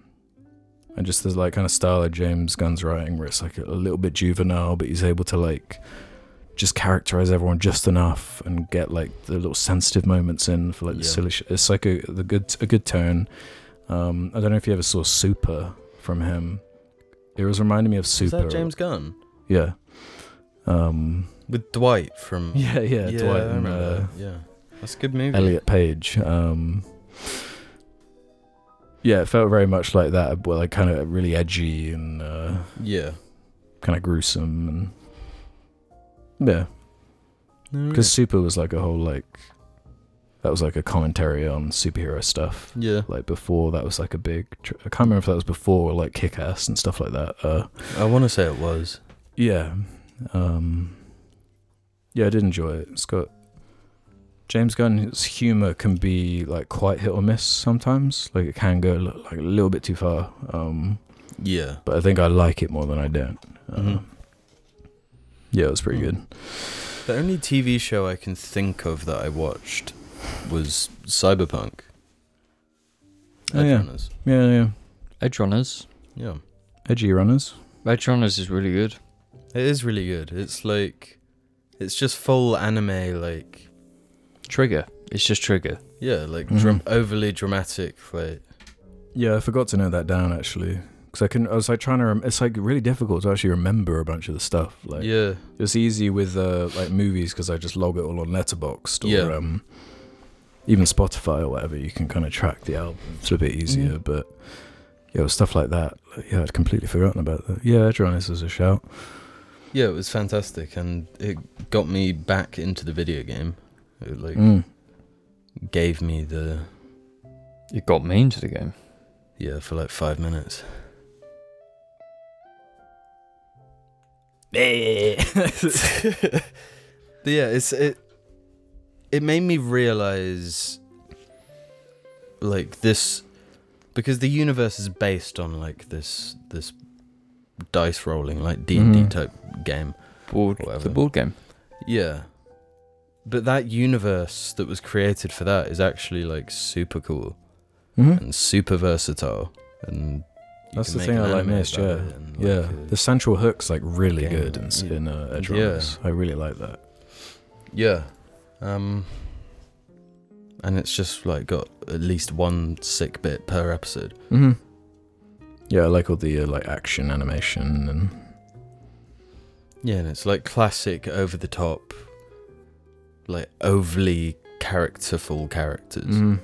S2: And just there's like kind of style of James Gunn's writing, where it's like a, a little bit juvenile, but he's able to like just characterize everyone just enough and get like the little sensitive moments in for like the
S3: Yeah.
S2: silly. Sh- it's like a the good a good tone. Um, I don't know if you ever saw Super from him. It was reminding me of
S3: Is
S2: Super.
S3: that James Gunn
S2: Yeah. Um,
S3: with Dwight from?
S2: yeah, yeah, Dwight
S3: I
S2: and uh,
S3: that. Yeah, that's a good movie.
S2: Elliot Page. Um, yeah, it felt very much like that, but like kind of really edgy and uh,
S3: Yeah,
S2: kind of gruesome and yeah,
S3: No,
S2: because Super was like a whole like that was like a commentary on superhero stuff.
S3: yeah,
S2: Like before, that was like a big. Tr- I can't remember if that was before like Kick Ass and stuff like that. Uh,
S3: I want to say it was.
S2: Yeah. Um Yeah, I did enjoy it. It's got James Gunn's humor can be like quite hit or miss sometimes. Like it can go like a little bit too far. Um
S3: Yeah,
S2: but I think I like it more than I don't. Uh,
S3: Mhm.
S2: Yeah, it was pretty good.
S3: the only TV show I can think of that I watched was Cyberpunk.
S2: Oh,
S3: Edge
S2: yeah.
S3: Runners.
S2: Yeah, yeah.
S1: Edge Runners.
S3: yeah.
S2: Edgy runners.
S1: Edge Runners is really good.
S3: It is really good. It's like, it's just full anime, like,
S1: Trigger. It's just Trigger.
S3: yeah, like
S2: Mhm.
S3: dram- overly dramatic, like,
S2: Yeah, I forgot to note that down actually, because I can. I was like trying to. Rem- it's like really difficult to actually remember a bunch of the stuff. Like
S3: yeah,
S2: it's easy with uh, like movies because I just log it all on Letterboxd or
S3: Yeah.
S2: um, even Spotify or whatever. You can kind of track the album. It's a bit easier,
S3: Mhm.
S2: but yeah, stuff like that. yeah, I'd completely forgotten about that. Yeah, Edron is a shout.
S3: yeah, it was fantastic, and it got me back into the video game. It like
S2: Mm.
S3: gave me the
S1: It got me into the game.
S3: yeah for like five minutes. But yeah, it's it. It made me realize, like this, because the universe is based on like this this dice rolling, like D and D
S2: Mhm.
S3: type game.
S1: Board,
S3: Whatever.
S1: the board game.
S3: Yeah, but that universe that was created for that is actually like super cool
S2: Mhm.
S3: and super versatile, and you
S2: That's
S3: can
S2: the
S3: make
S2: thing
S3: an
S2: I like
S3: anime
S2: most,
S3: about
S2: yeah.
S3: it and,
S2: Yeah,
S3: like, uh,
S2: the central hook's like really
S3: game,
S2: good in, s-
S3: yeah.
S2: in uh, Edge
S3: Yeah.
S2: Runners. I really like that.
S3: Yeah. Um and it's just like got at least one sick bit per episode.
S2: hmm Yeah, I like all the uh, like action animation and
S3: Yeah, and it's like classic over the top like overly characterful characters.
S2: Mhm.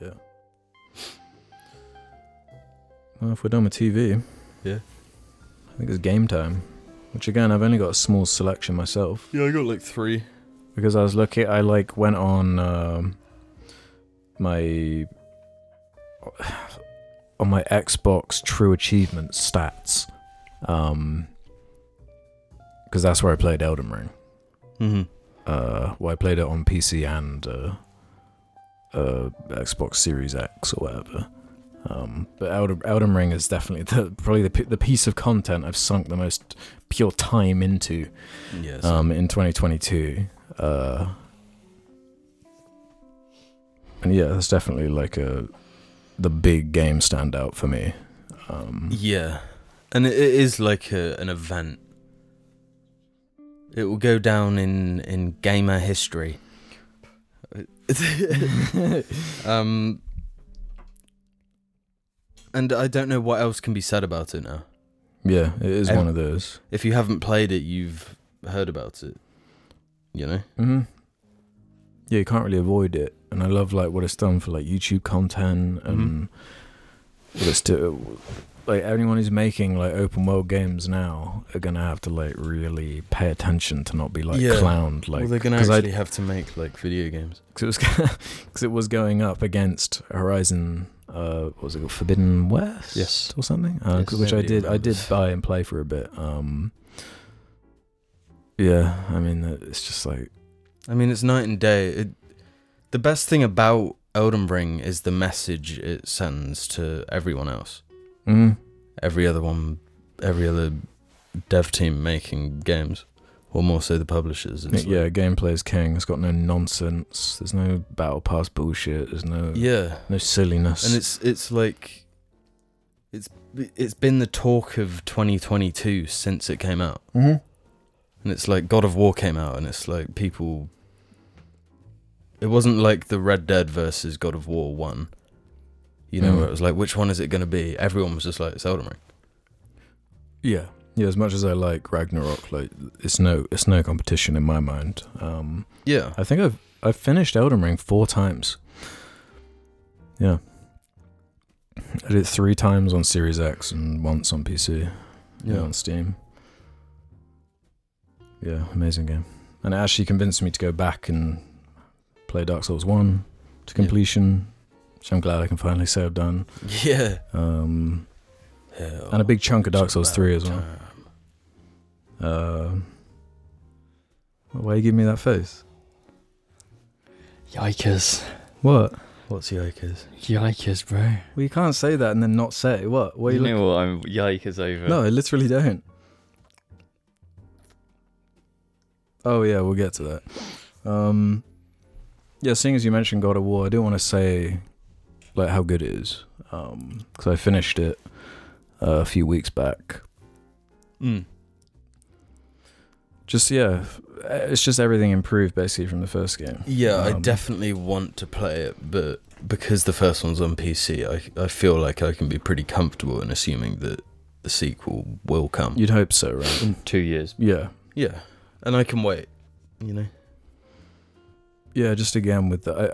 S2: yeah. Well, if we're done with TV,
S3: Yeah.
S2: I think it's game time. Which again, I've only got a small selection myself
S3: Yeah, I got like 3.
S2: Because I was looking. I like went on um, my on my Xbox True Achievement stats, um, because that's where I played Elden Ring.
S3: Mhm.
S2: uh, well, I played it on PC and uh, uh, Xbox Series X or whatever. Um, but Elden, Elden Ring is definitely the, probably the, the piece of content I've sunk the most pure time into
S3: Yes.
S2: um, in 2022. Uh, and yeah, that's definitely like a the big game standout for me. Um,
S3: yeah. And it, is like a, an event. It will go down in in gamer history. um and I don't know what else can be said about it now.
S2: yeah, it is one of those.
S3: If you haven't played it, you've heard about it. You know?
S2: hmm Yeah, you can't really avoid it, and I love like what it's done for like YouTube content and what it's do. Like anyone who's making like open world games now are gonna have to like really pay attention to not be like
S3: Yeah.
S2: clowned. Like
S3: well, they're gonna actually have to make like video games.
S2: Cause it was because it was going up against Horizon. Uh, what was it called? Forbidden West?
S1: Yes.
S2: or something. Uh,
S3: Yes,
S2: which I did. I did buy and play for a bit. Um, yeah, I mean, uh, it's just like
S3: I mean, it's night and day. It, the best thing about Elden Ring is the message it sends to everyone else.
S2: mm,
S3: Every other one, every other dev team making games, or more so the publishers. It's
S2: yeah,
S3: like-
S2: gameplay is king. It's got no nonsense. There's no battle pass bullshit. There's no
S3: yeah,
S2: no silliness.
S3: and it's it's like it's it's been the talk of 2022 since it came out,
S2: Mhm.
S3: And it's like God of War came out, and it's like people. It wasn't like the Red Dead versus God of War one. You know,
S2: Mm.
S3: where it was like, which one is it going to be? Everyone was just like, it's Elden Ring.
S2: yeah, yeah. As much as I like Ragnarok, like it's no it's no competition in my mind. Um,
S3: Yeah.
S2: I think I've I've finished Elden Ring four times. Yeah. I did it three times on Series X and once on PC. Yeah, on Steam. Yeah, amazing game. And it actually convinced me to go back and play Dark Souls 1 to
S3: Yeah.
S2: completion, which I'm glad I can finally say I've done.
S3: Yeah.
S2: Um,
S3: Hell,
S2: and a big chunk of Dark Souls 3 as well.
S3: time.
S2: Uh, why you give me that face?
S1: Yikers.
S2: What?
S3: What's Yikers?
S1: Yikers, bro.
S2: Well, you can't say that and then not say what. What are
S1: you
S2: you
S1: know
S2: looking?
S1: what I'm yikers over?
S2: No, I literally don't. Oh yeah, we'll get to that. Um, yeah, seeing as you mentioned God of War, I do want to say like how good it is. Um, because I finished it uh, a few weeks back.
S3: Mm.
S2: just yeah, it's just everything improved basically from the first game.
S3: Yeah, I
S2: Um,
S3: definitely want to play it, but because the first one's on PC, I I feel like I can be pretty comfortable in assuming that the sequel will come.
S2: You'd hope so, right?
S1: In two years.
S2: Yeah,
S3: Yeah, and I can wait. You know.
S2: yeah. Just again with the, I,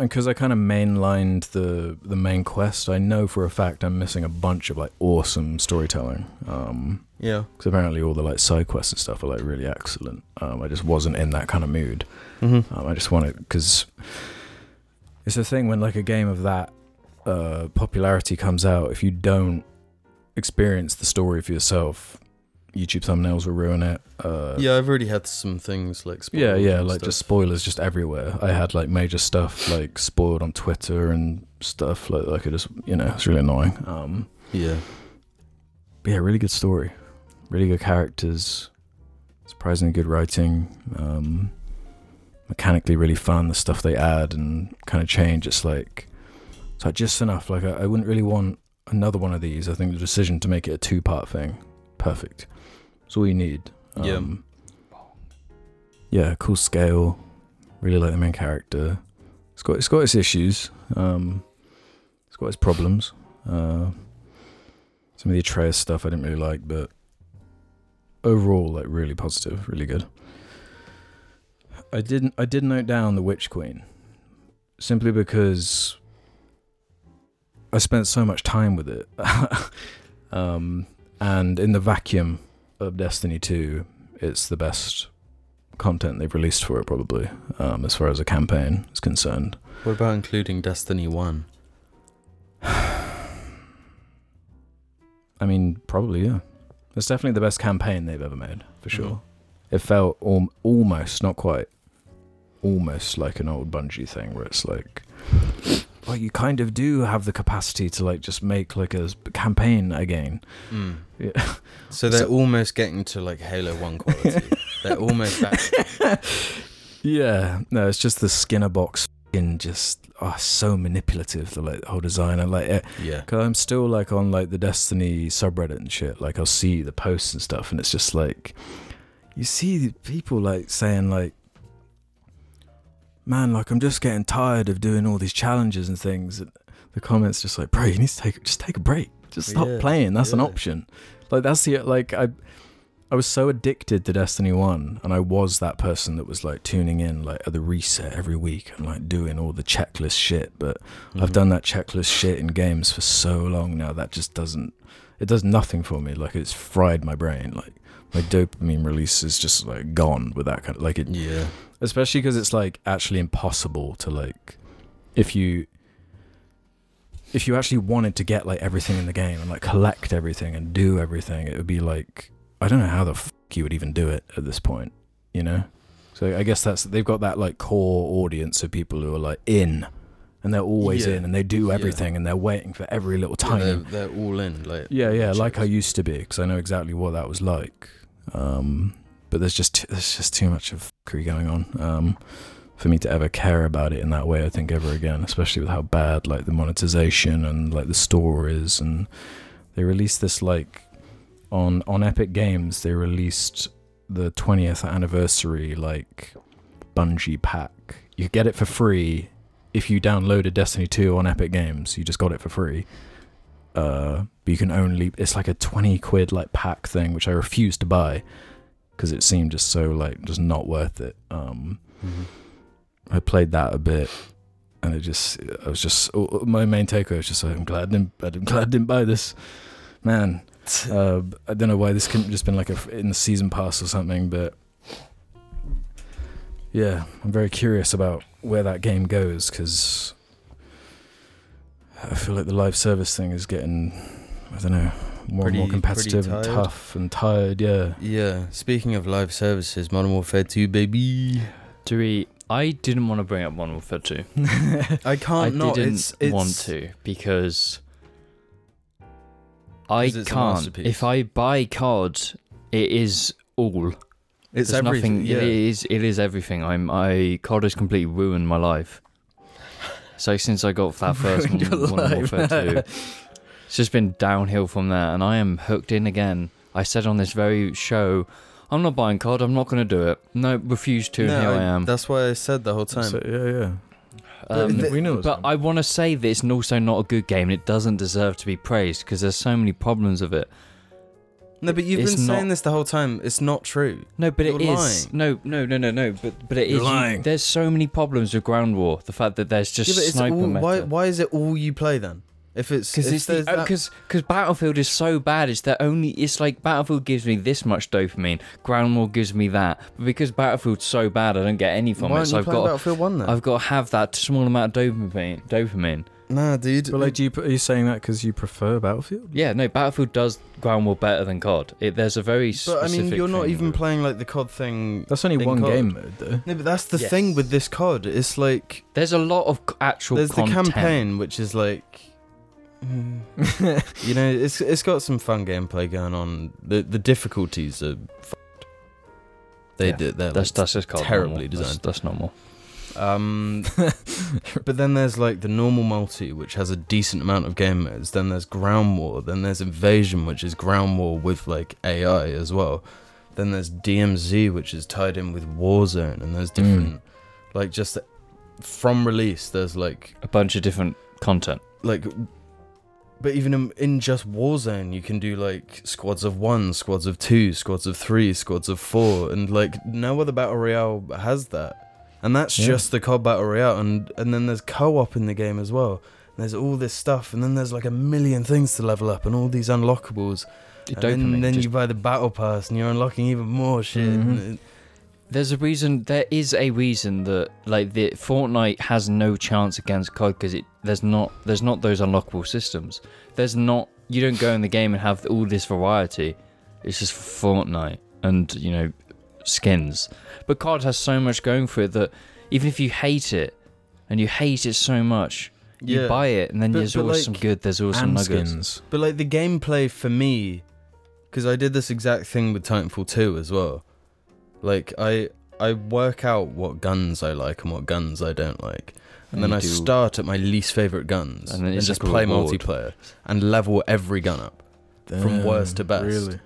S2: and because I kind of mainlined the the main quest, I know for a fact I'm missing a bunch of like awesome storytelling. Um,
S3: Yeah.
S2: because apparently all the like side quests and stuff are like really excellent. Um, I just wasn't in that kind of mood.
S3: Mm-hmm.
S2: Um, I just wanted because it's a thing when like a game of that uh, popularity comes out. If you don't experience the story for yourself, YouTube thumbnails will ruin it. Uh,
S3: Yeah, I've already had some things like. Spoilers.
S2: Yeah,
S3: yeah,
S2: like
S3: stuff.
S2: just spoilers just everywhere. I had like major stuff like spoiled on Twitter and stuff like like it just you know it's really annoying. Um,
S3: Yeah.
S2: but yeah, really good story, really good characters, surprisingly good writing, um, mechanically really fun. The stuff they add and kind of change, it's like it's like just enough. Like I, I wouldn't really want another one of these. I think the decision to make it a two-part thing, perfect. It's all you need.
S3: Yeah.
S2: Um, yeah, cool scale. Really like the main character. It's got it's got its issues. Um, it's got its problems. Uh, some of the Atreus stuff I didn't really like, but overall, like really positive, really good. I didn't. I did note down the Witch Queen, simply because I spent so much time with it, um, and in the vacuum of Destiny Two, it's the best content they've released for it, probably, um, as far as a campaign is concerned.
S3: What about including Destiny One?
S2: I mean, probably yeah. It's definitely the best campaign they've ever made, for sure.
S3: Mhm.
S2: It felt al- almost, not quite, almost like an old Bungie thing, where it's like, well, you kind of do have the capacity to like just make like a campaign again.
S3: Mm.
S2: Yeah.
S3: So they're
S2: So-
S3: almost getting to like Halo One quality. they're almost back.
S2: Yeah, no, it's just the Skinner box in just oh, so manipulative. The like whole design and like. It,
S3: Yeah.
S2: Cause I'm still like on like the Destiny subreddit and shit. Like I'll see the posts and stuff, and it's just like you see people like saying like, "Man, like I'm just getting tired of doing all these challenges and things." And the comments just like, "Bro, you need to take just take a break. Just stop
S3: Yeah,
S2: playing. That's an option." Like that's the like I. I was so addicted to Destiny 1 and I was that person that was like tuning in like at the reset every week and like doing all the checklist shit but I've
S3: Mhm.
S2: done that checklist shit in games for so long now that just doesn't it does nothing for me. Like it's fried my brain. Like my dopamine release is just like gone with that kind of like it
S3: Yeah.
S2: especially because it's like actually impossible to like if you if you actually wanted to get like everything in the game and like collect everything and do everything it would be like i don't know how the fuck you would even do it at this point you know so i guess that's they've got that like core audience of people who are like in and they're always
S3: Yeah.
S2: in and they do
S3: Yeah.
S2: everything and they're waiting for every little
S3: Yeah,
S2: tiny
S3: they're, they're all in. Like
S2: yeah, yeah, like I used to be, because I know exactly what that was like. Um, but there's just there's just too much of fuckery going on um, for me to ever care about it in that way. I think ever again, especially with how bad like the monetization and like the store is. And they released this like on on Epic Games. They released the 20th anniversary like Bungie pack. You get it for free if you downloaded Destiny 2 on Epic Games. You just got it for free uh, but you can only it's like a 20 quid like pack thing which i refused to buy because it seemed just so like just not worth it um
S3: Mhm.
S2: I played that a bit and it just i was just oh, my main takeaway was just like i'm glad I didn't, i'm glad I didn't buy this man uh, i don't know why this couldn't just been like a in the season pass or something but yeah i'm very curious about where that game goes because I feel like the live service thing is getting, I don't know, more and more competitive and tough and tired. Yeah.
S3: Yeah. Speaking of live services, Modern Warfare 2, baby.
S1: Dewey, I didn't want to bring up Modern Warfare 2.
S3: I can't
S1: I
S3: not.
S1: didn't
S3: it's, it's,
S1: want to because I
S3: 'Cause it's a
S1: can't.
S3: masterpiece.
S1: If I buy COD, it is all.
S3: It's
S1: There's
S3: everything.
S1: nothing.
S3: yeah.
S1: It is. It is everything. I'm. I COD has completely ruined my life. So since I got that first
S2: Ruined your
S1: Modern
S2: life.
S1: Warfare 2, it's just been downhill from there, and I am hooked in again. I said on this very show, I'm not buying COD. I'm not going to do it. No, refuse to.
S3: No,
S1: here I,
S3: I-
S1: am.
S3: That's why I said the whole time.
S2: So, yeah, yeah.
S1: Um,
S3: But
S2: we know
S1: but. I want to say that it's also not a good game. and It doesn't deserve to be praised because there's so many problems with it.
S3: no, but you've
S1: it's
S3: been saying
S1: not-
S3: this the whole time. It's not true.
S1: No, but it
S3: You're
S1: is.
S3: lying.
S1: No, no, no, no, no. But but it is.
S2: You're
S1: you-
S2: lying.
S1: there's so many problems with Ground War. The fact that there's just
S3: yeah,
S1: sniper
S3: all, why, why is it all you play then? If it's
S1: Because
S3: if
S1: it's
S3: there's uh, that-
S1: because because Battlefield is so bad. It's that only. It's like Battlefield gives me this much dopamine. Ground War gives me that. But because Battlefield's so bad, I don't get any from
S3: why
S1: it. So
S3: you
S1: I've got
S3: Battlefield One then?
S1: I've got to have that small amount of dopamine. Dopamine.
S3: Nah, dude.
S2: But like, do you, are you saying that because you prefer Battlefield?
S1: Yeah, no. Battlefield does Ground War better than COD. It, there's a very.
S3: Specific But I mean, you're not even playing like the COD thing.
S2: That's only
S3: In
S2: one
S3: COD.
S2: game mode, though.
S3: No, but that's the
S1: Yes.
S3: thing with this COD. It's like
S1: There's a lot of actual.
S3: there's
S1: content.
S3: the campaign, which is like, mm, you know, it's it's got some fun gameplay going on. The the difficulties are. F- they
S1: Yeah,
S3: did that.
S1: That's that's just
S3: terribly
S1: normal.
S3: Designed.
S1: that's normal.
S3: Um, but then there's like the normal multi, which has a decent amount of game modes. Then there's ground war. Then there's invasion, which is ground war with like AI as well. Then there's DMZ, which is tied in with Warzone, and there's different, like just from release. There's like
S1: A bunch of different content.
S3: like, but even in, in just Warzone, you can do like squads of one, squads of two, squads of three, squads of four, and like no other battle royale has that. And that's
S2: Yeah.
S3: just the COD battle royale, and and then there's co-op in the game as well. And there's all this stuff, and then there's like a million things to level up, and all these unlockables. And then, then
S1: just-
S3: you buy the battle pass, and you're unlocking even more shit.
S2: Mhm.
S1: There's a reason. There is a reason that like the Fortnite has no chance against COD because it there's not there's not those unlockable systems. There's not you don't go in the game and have all this variety. It's just Fortnite and you know skins. But COD has so much going for it that even if you hate it and you hate it so much, you
S3: Yeah.
S1: buy it and then
S3: But-
S1: there's
S3: but,
S1: always
S3: like,
S1: some good. There's always some nuggets.
S2: skins.
S3: But like the gameplay for me, because I did this exact thing with Titanfall 2 as well. Like I I work out what guns I like and what guns I don't like, and, then I
S1: do-
S3: start at my least favorite guns,
S1: And then
S3: and, just
S1: like
S3: play
S1: reward.
S3: multiplayer and level every gun up. From worst to best.
S2: Really?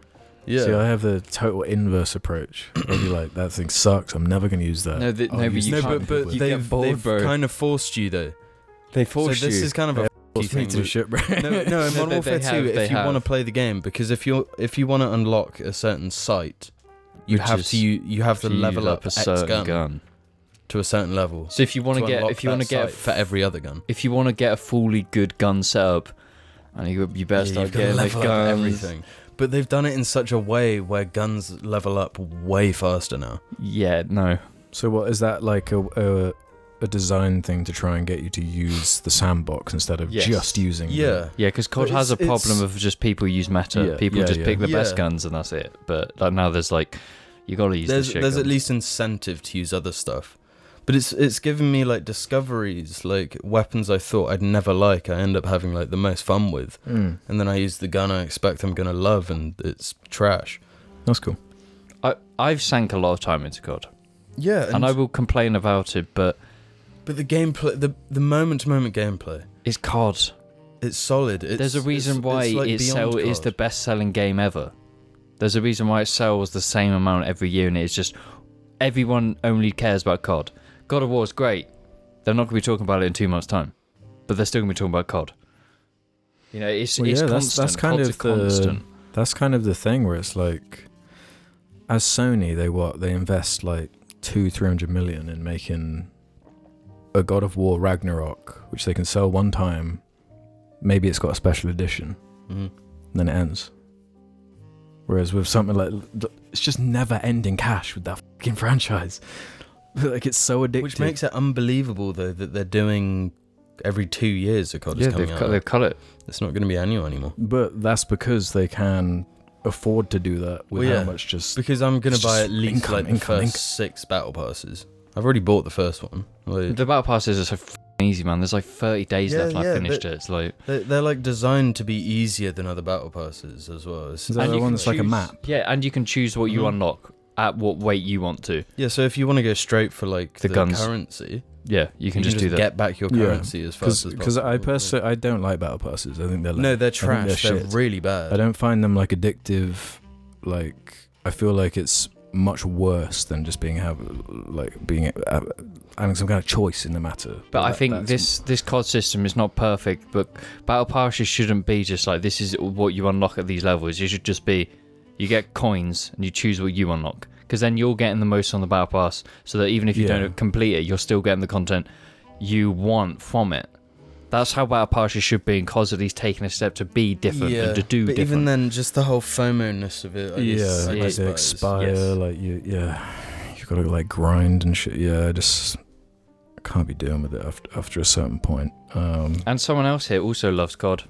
S3: Yeah,
S2: See, I have the total inverse approach. I'll be like, that thing sucks. I'm never going to use that.
S1: No, the-
S2: I'll oh,
S1: no, but you
S3: no,
S1: can't-
S3: but but
S2: with-
S1: they-
S3: they've,
S1: bored,
S3: they've
S1: bro.
S3: kind of forced you though.
S1: They forced
S3: So this is kind of a
S2: Force me
S3: thing
S2: to shit, bro.
S3: no, no, in
S1: No,
S3: Modern
S1: they-
S3: Warfare
S1: they
S3: 2,
S1: have-
S3: if you want to play the game, because if you if you want to unlock a certain site, you
S1: Which
S3: have to you, you have to
S1: to
S3: level
S1: use
S3: up
S1: a certain
S3: gun,
S1: gun.
S3: to a certain level.
S1: So if you want to get if you want to get a
S3: for every other gun.
S1: if you want to get a fully good gun setup, and you you better
S3: Yeah,
S1: start
S3: you've
S1: getting the
S3: level up everything. But they've done it in such a way where guns level up way faster now.
S1: Yeah, no.
S2: So what is that like a, a a design thing to try and get you to use the sandbox instead of
S1: Yes.
S2: just using? the-
S3: Yeah.
S1: Yeah, because COD
S3: But
S1: has a
S3: it's-
S1: problem
S3: it's-
S1: of just people use meta.
S2: Yeah,
S1: people
S2: yeah,
S1: just
S2: yeah.
S1: pick the best
S3: Yeah.
S1: guns and that's it. But like, now there's like, you got to use
S3: There's
S1: the shit
S3: there's at
S1: guns.
S3: least incentive to use other stuff. But it's it's given me like discoveries, like weapons I thought I'd never like. I end up having like the most fun with,
S2: Mm,
S3: and then I use the gun I expect I'm gonna love, and it's trash.
S2: that's cool.
S1: I I've sank a lot of time into COD,
S3: Yeah,
S1: and, I will complain about it, but
S3: but the gameplay, the the moment to moment gameplay,
S1: is COD.
S3: it's solid. It's,
S1: There's a reason
S3: it's-
S1: why
S3: it's like
S1: it
S3: beyond
S1: sell is the best selling game ever. There's a reason why it sells the same amount every year, and it's just everyone only cares about COD. God of War is great. They're not going to be talking about it in two months' time, but they're still going to be talking about COD. You know, it's
S2: Well,
S1: it's
S2: yeah, that's-
S1: constant.
S2: that's kind
S1: COD's
S2: of the-
S1: constant.
S2: That's kind of the thing where it's like, as Sony, they what they invest like two, three hundred million in making a God of War Ragnarok, which they can sell one time. Maybe it's got a special edition,
S3: Mhm.
S2: then it ends. Whereas with something like, it's just never-ending cash with that fucking franchise. like it's so addictive.
S3: Which makes it unbelievable though that they're doing every two years. A COD
S1: Yeah,
S3: is coming
S1: they've
S3: out.
S1: cut, they've cut it.
S3: It's not going to be annual anymore.
S2: But that's because they can afford to do that with
S3: Well, yeah.
S2: how much just.
S3: Because I'm going to buy at least
S2: income,
S3: like the
S2: income,
S3: first
S2: income.
S3: six battle passes. I've already bought the first one. Like,
S1: The battle passes are so f***ing easy, man. There's like 30 days
S3: Yeah,
S1: left, and I finished
S3: but-
S1: it. It's like
S3: they're, they're like designed to be easier than other battle passes as well. It's-
S2: Is that
S1: and
S2: the
S1: you
S2: one
S1: can
S2: that's like a
S1: choose-
S2: map?
S1: Yeah, and you can choose what you
S3: Mhm.
S1: unlock at what weight you want to.
S3: yeah, so if you want to go straight for like
S1: The
S3: the,
S1: guns.
S3: currency,
S1: Yeah, you can just do that.
S3: get back your
S2: Yeah,
S3: currency as fast as possible. Because.
S2: I personally I don't like battle passes. I think they're like,
S3: no, they're
S2: think they're
S3: trash. They're,
S2: shit.
S3: really bad.
S2: I don't find them like addictive, like I feel like it's much worse than just being have like being uh, having some kind of choice in the matter.
S1: But I
S2: that-
S1: think this this COD system is not perfect. But battle passes shouldn't be just like this is what you unlock at these levels. It should just be you get coins and you choose what you unlock. Because then you're getting the most on the battle pass, so that even if you
S2: Yeah.
S1: don't complete it, you're still getting the content you want from it. That's how battle passes should be, and COD's at least taking a step to be different and to do
S3: but
S1: different.
S3: even then, just the whole FOMO-ness of it. I
S2: yeah,
S3: just- I
S2: like
S1: is-
S2: they expire,
S1: yes.
S2: like you, yeah, You've gotta like grind and shit. Yeah, I just can't be dealing with it after after a certain point. Um,
S1: And someone else here also loves COD.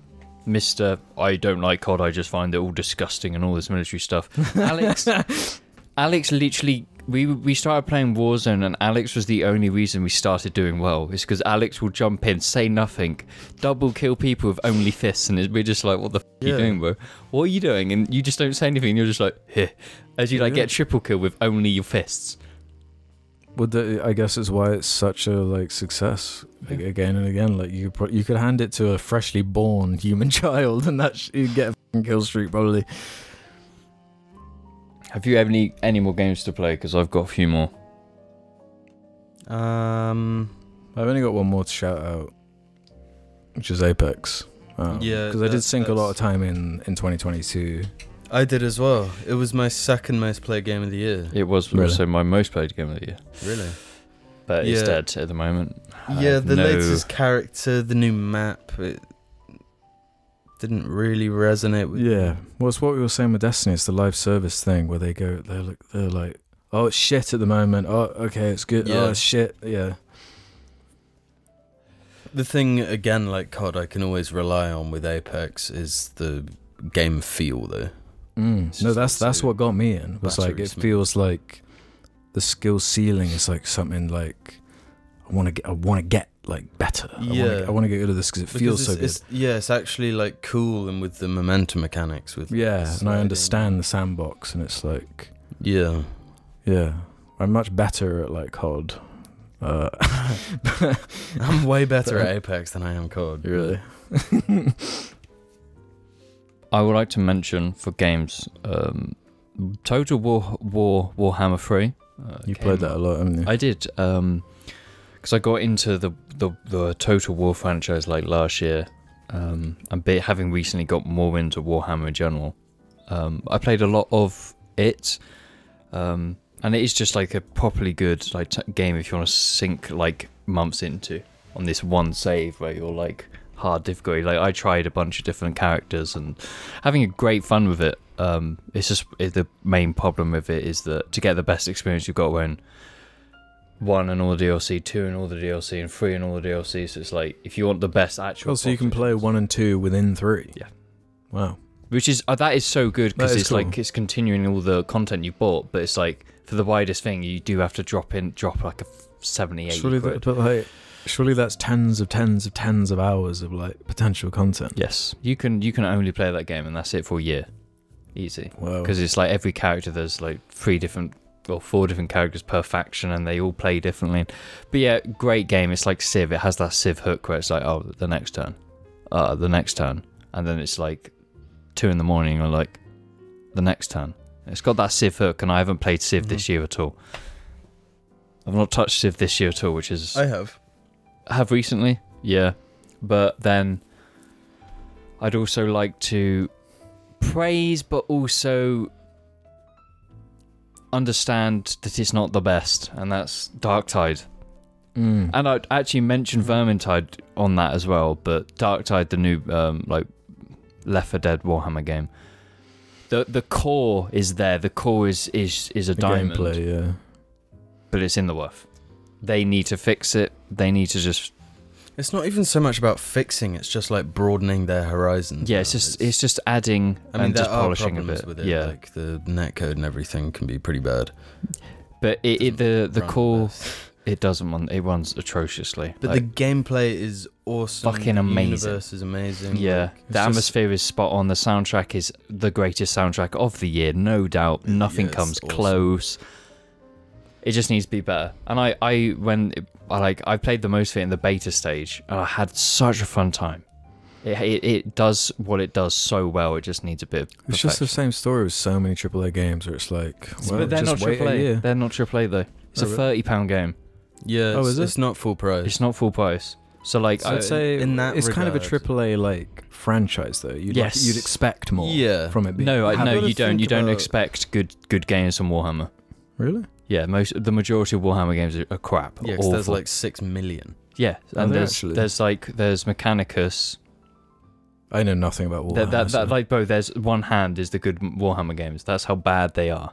S1: Mr. I don't like COD, I just find it all disgusting and all this military stuff. Alex Alex literally we we started playing Warzone and Alex was the only reason we started doing well. It's because Alex will jump in, say nothing, double kill people with only fists, and we're just like, "What the f- are you doing, bro? What are you doing?" And you just don't say anything. You're just like, "Here," as you like
S2: Yeah.
S1: get triple kill with only your fists.
S2: Well, the, I guess it's why it's such a like success like, again and again. Like you, could pro- you could hand it to a freshly born human child, and that sh- you'd get a kill streak probably.
S1: Have you any any more games to play? Because I've got a few more.
S3: Um,
S2: I've only got one more to shout out, which is Apex. Um,
S3: Yeah,
S2: because I did sink a lot of time in in 2022.
S3: I did as well. It was my second most played game of the year.
S1: It was
S2: Really?
S1: also my most played game of the year,
S3: Really?
S1: but it's dead at the moment. I
S3: yeah, the
S1: no-
S3: latest character, the new map, it didn't really resonate with.
S2: Yeah, well, it's what we were saying with Destiny. It's the live service thing where they go, they're like, they're like, oh, it's shit at the moment. Oh, okay, it's good.
S3: Yeah.
S2: Oh, it's shit. Yeah.
S3: The thing again, like COD, I can always rely on with Apex is the game feel, though.
S2: Mm. No, that's that's what got me in. Was like it feels like the skill ceiling is like something like I want to get. I want to get like better. I wanna
S3: Yeah.
S2: I want to get rid of this because it
S3: Because
S2: feels so good.
S3: it's- yeah, it's actually like cool and with the momentum mechanics. With
S2: Yeah, and I understand the sandbox, and it's like,
S3: Yeah,
S2: yeah, I'm much better at like COD. Uh,
S3: I'm way better at Apex than I am COD.
S2: really.
S1: I would like to mention for games, um, Total War War Warhammer Three. Uh,
S2: You
S1: came
S2: played that a lot, haven't you?
S1: I did, um, because I got into the, the the Total War franchise like last year, um, and be, having recently got more into Warhammer in general. Um, I played a lot of it, um, and it is just like a properly good like t- game if you want to sink like months into on this one save where you're like hard difficulty. Like I tried a bunch of different characters and having a great fun with it. Um, it's just it, the main problem with it is that to get the best experience you've got when one and all the DLC, two and all the DLC, and three and all the DLC. So it's like if you want the best actual.
S2: Oh, so you can play one and two within three.
S1: Yeah.
S2: Wow.
S1: which is uh, that is so good because it's
S2: cool.
S1: like it's continuing all the content you bought, but it's like for the widest thing you do have to drop in drop like a seventy-eight.
S2: Surely, that, but like, surely that's tens of tens of tens of hours of like potential content.
S1: Yes, you can you can only play that game and that's it for a year, easy.
S2: Wow.
S1: Because it's like every character there's like three different or four different characters per faction and they all play differently. But yeah, great game. It's like Civ. It has that Civ hook where it's like oh the next turn, uh the next turn, and then it's like two in the morning or like the next turn. It's got that Civ hook, and I haven't played Civ this year at all. I've not touched Civ this year at all, which is
S3: I have.
S1: have recently, yeah. But then I'd also like to praise, but also understand that it's not the best, and that's Darktide.
S2: Mm.
S1: And I'd actually mention Vermintide on that as well, but Darktide, the new um, like Left 4 Dead Warhammer game, the the core is there. The core is is is a
S2: The
S1: diamond,
S2: gameplay, yeah.
S1: but it's in the worth. They need to fix it. They need to just
S3: It's not even so much about fixing; it's just like broadening their horizons.
S1: Yeah, it's just it's just adding
S3: I mean,
S1: and
S3: there
S1: just
S3: are
S1: polishing a
S3: problems
S1: bit.
S3: with it.
S1: yeah,
S3: like the netcode and everything can be pretty bad.
S1: but it, it the the
S3: Run
S1: core it doesn't run it runs atrociously.
S3: But
S1: Like,
S3: the gameplay is awesome.
S1: Fucking amazing.
S3: the universe is amazing.
S1: yeah,
S3: like,
S1: the
S2: just-
S1: atmosphere is spot on. The soundtrack is the greatest soundtrack of the year, no doubt.
S3: Yeah,
S1: Nothing
S3: it's
S1: comes
S3: awesome.
S1: close. It just needs to be better. And I, I when I like I played the most of it in the beta stage, and I had such a fun time. It, it it does what it does so well. It just needs a bit. Of
S2: It's just the same story with so many AAA games where it's like, well,
S1: but they're
S2: just
S1: not
S2: wait a
S1: AAA. They're not AAA though. It's
S2: Oh,
S1: a thirty pound game.
S3: Yeah,
S2: Oh,
S3: it's,
S2: is it?
S3: it's not full price.
S1: It's not full price. So like,
S2: So
S1: I,
S2: I'd say
S3: in that
S2: it's kind of a AAA like franchise though. You'd
S1: Yes.
S2: like, you'd expect more
S3: Yeah.
S2: from it. Being
S1: no, I, no, you don't. You don't expect good good games from Warhammer.
S2: really.
S1: Yeah, most the majority of Warhammer games are, are crap.
S3: Yeah, 'cause there's
S1: awful.
S3: like six million.
S1: yeah,
S2: Are
S1: and
S2: there
S1: there's
S2: actually?
S1: there's like there's Mechanicus.
S2: I know nothing about Warhammer.
S1: That, that,
S2: so-
S1: that like bro, there's one hand is the good Warhammer games. That's how bad they are.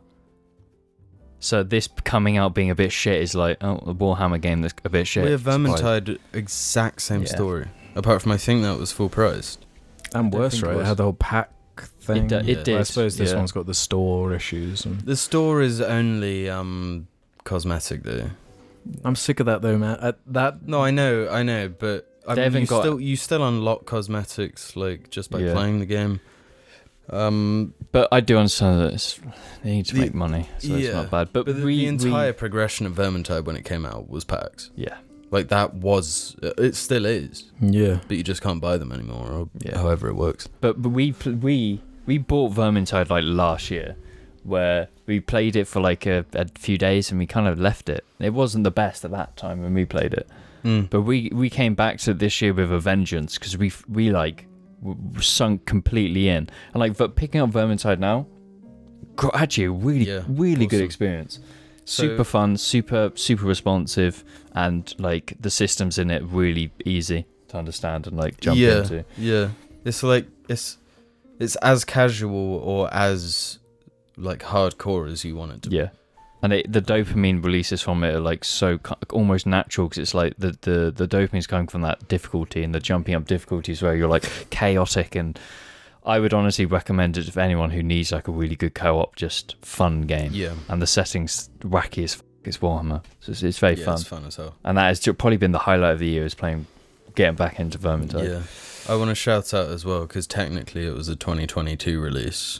S1: So this coming out being a bit shit is like oh a Warhammer game that's a bit shit.
S3: We have Vermintide, exact same
S1: Yeah.
S3: story. Apart from I think that was full priced.
S2: and worse,
S1: think it
S2: right? It
S1: was.
S2: had the whole pack thing.
S1: do-
S3: it
S2: But I suppose this
S1: yeah.
S2: one's got the store issues. And
S3: The store is only um cosmetic though.
S2: I'm sick of that though, man. That
S3: No, I know, I know, but I
S1: They
S3: mean,
S1: haven't
S3: you
S1: got-
S3: still you still unlock cosmetics like just by
S1: Yeah.
S3: playing the game. Um,
S1: But I do understand that it's, they need to
S3: The-
S1: make money, so it's
S3: yeah.
S1: not bad. But,
S3: but the,
S1: we,
S3: the entire
S1: we,
S3: progression of Vermintide when it came out was packs.
S1: yeah,
S3: Like that was, uh, it still is,
S2: yeah.
S3: but you just can't buy them anymore, or
S1: Yeah.
S3: however it works.
S1: but but we pl- we we bought Vermintide like last year, where we played it for like a, a few days and we kind of left it. It wasn't the best at that time when we played it,
S3: Mm.
S1: but we we came back to this year with a vengeance because we we like sunk completely in and like but picking up Vermintide now, actually a really
S3: Yeah,
S1: really good
S3: awesome.
S1: experience.
S3: So-
S1: super fun, super super responsive, and like the systems in it really easy to understand and like jump
S3: yeah,
S1: into.
S3: Yeah, it's like it's it's as casual or as like hardcore as you want it to. be.
S1: Yeah, and it, the dopamine releases from it are like so almost natural because it's like the the the dopamine's coming from that difficulty and the jumping up difficulties where you're like chaotic and. I would honestly recommend it to anyone who needs like a really good co-op, just fun game.
S3: yeah,
S1: And the settings wacky as f- it's Warhammer, so it's, it's very
S3: yeah,
S1: fun.
S3: it's fun as hell.
S1: And that has probably been the highlight of the year is playing, getting back into Vermintide.
S3: Yeah, I want to shout out as well because technically it was a 2022 release.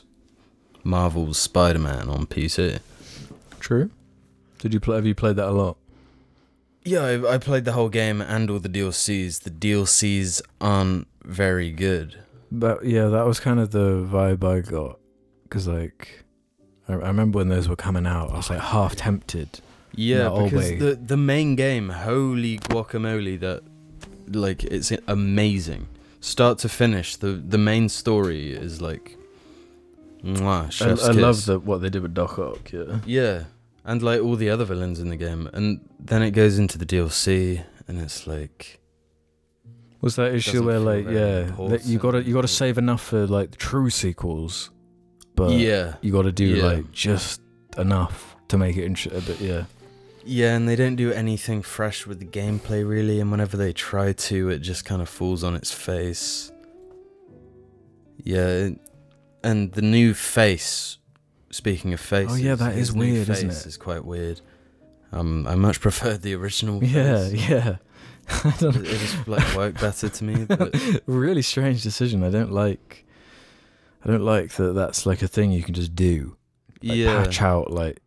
S3: Marvel's Spider-Man on PC.
S2: True. Did you play? Have you played that a lot?
S3: Yeah, I, I played the whole game and all the DLCs. The DLCs aren't very good.
S2: But yeah, that was kind of the vibe I got. Because like, I, I remember when those were coming out, I was like half tempted.
S3: Yeah,
S2: oh,
S3: because the the main game, holy guacamole, that like it's amazing, start to finish. The the main story is like, mwah,
S2: I,
S3: chef's
S2: I love
S3: kiss.
S2: the what they did with Doc Ock. Yeah.
S3: yeah, and like all the other villains in the game, and then it goes into the DLC, and it's like,
S2: Was that issue where like yeah, that you gotta you gotta save enough for like the true sequels, but
S3: yeah,
S2: you gotta do
S3: Yeah.
S2: like just enough to make it int- a bit yeah.
S3: Yeah, and they don't do anything fresh with the gameplay really, and whenever they try to, it just kind of falls on its face. Yeah, and the new face. Speaking of faces,
S2: Oh, yeah, that is
S3: his
S2: is
S3: new
S2: weird, isn't
S3: face
S2: it?
S3: Is quite weird. Um, I much preferred the original.
S2: Yeah,
S3: face.
S2: yeah. I don't
S3: It, it just like worked better to me. But
S2: really strange decision. I don't like. I don't like that. That's like a thing you can just do. Like
S3: yeah,
S2: patch out like.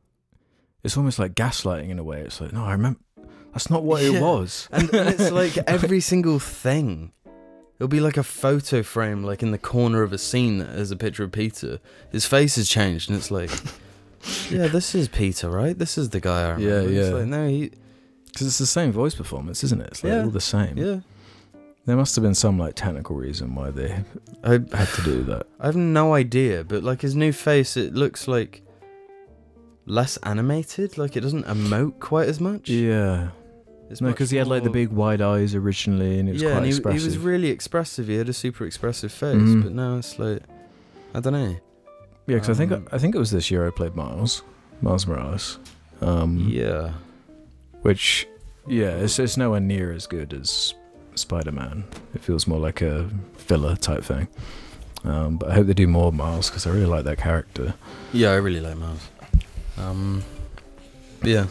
S2: It's almost like gaslighting in a way. It's like no, I remember. That's not what it
S3: Yeah.
S2: was.
S3: and, and it's like every single thing. It'll be like a photo frame, like in the corner of a scene that has a picture of Peter. His face has changed, and it's like, yeah, this is Peter, right? This is the guy I remember.
S2: Yeah,
S3: It's
S2: yeah.
S3: like, no, he,
S2: Because it's the same voice performance, isn't it? It's like
S3: Yeah.
S2: all the same.
S3: yeah.
S2: There must have been some like technical reason why they
S3: I,
S2: had to do that.
S3: I have no idea, but like his new face, it looks like less animated. Like it doesn't emote quite as much.
S2: Yeah.
S3: It's
S2: No, because he had like the big wide eyes originally, and it was
S3: yeah,
S2: quite
S3: and he, he was really expressive. He had a super expressive face,
S2: Mhm.
S3: but now it's like, I don't know.
S2: yeah, because I think
S3: um,
S2: I think it was this year I played Miles, Miles Morales. Um,
S3: Yeah.
S2: Which, yeah, it's it's nowhere near as good as Spider Man. It feels more like a filler type thing. Um, but I hope they do more Miles because I really like that character.
S3: Yeah, I really like Miles. Um, yeah,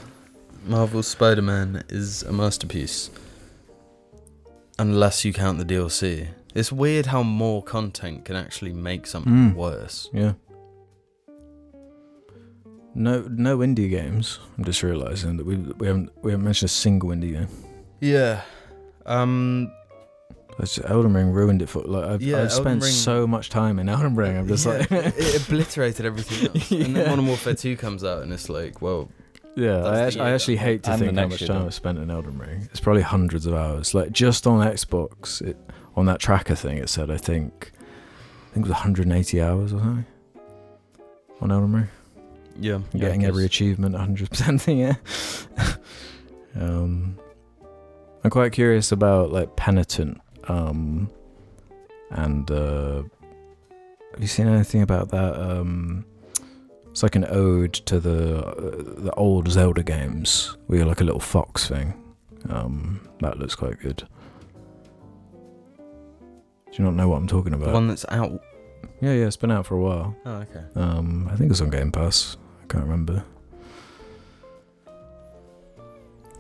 S3: Marvel's Spider-Man is a masterpiece. Unless you count the DLC. It's weird how more content can actually make something
S2: Mm.
S3: worse.
S2: Yeah. No, no indie games. I'm just realizing that we we haven't we haven't mentioned a single indie game.
S3: Yeah. Um,
S2: It's just, Elden Ring ruined it for like I've,
S3: Yeah,
S2: I've spent
S3: Ring-
S2: so much time in Elden Ring. I'm just
S3: Yeah,
S2: like,
S3: it obliterated everything else. And then
S2: Yeah.
S3: Modern Warfare 2 comes out, and it's like, well,
S2: yeah. I,
S3: the
S2: act- I actually hate to
S1: And
S2: think how much time. I've spent in Elden Ring. It's probably hundreds of hours. Like just on Xbox, it, on that tracker thing, it said I think I think it was 180 hours or something on Elden Ring.
S3: yeah,
S2: I'm
S3: yeah,
S2: getting every achievement 100% thing, yeah. um, I'm quite curious about like Penitent. Um, and uh, have you seen anything about that? Um, it's like an ode to the uh, the old Zelda games, where you're like a little fox thing. Um, that looks quite good. Do you not know what I'm talking about?
S3: The
S2: about?
S3: one that's out.
S2: Yeah, yeah, it's been out for a while.
S3: Oh, okay.
S2: Um, I think it's on Game Pass. I can't remember.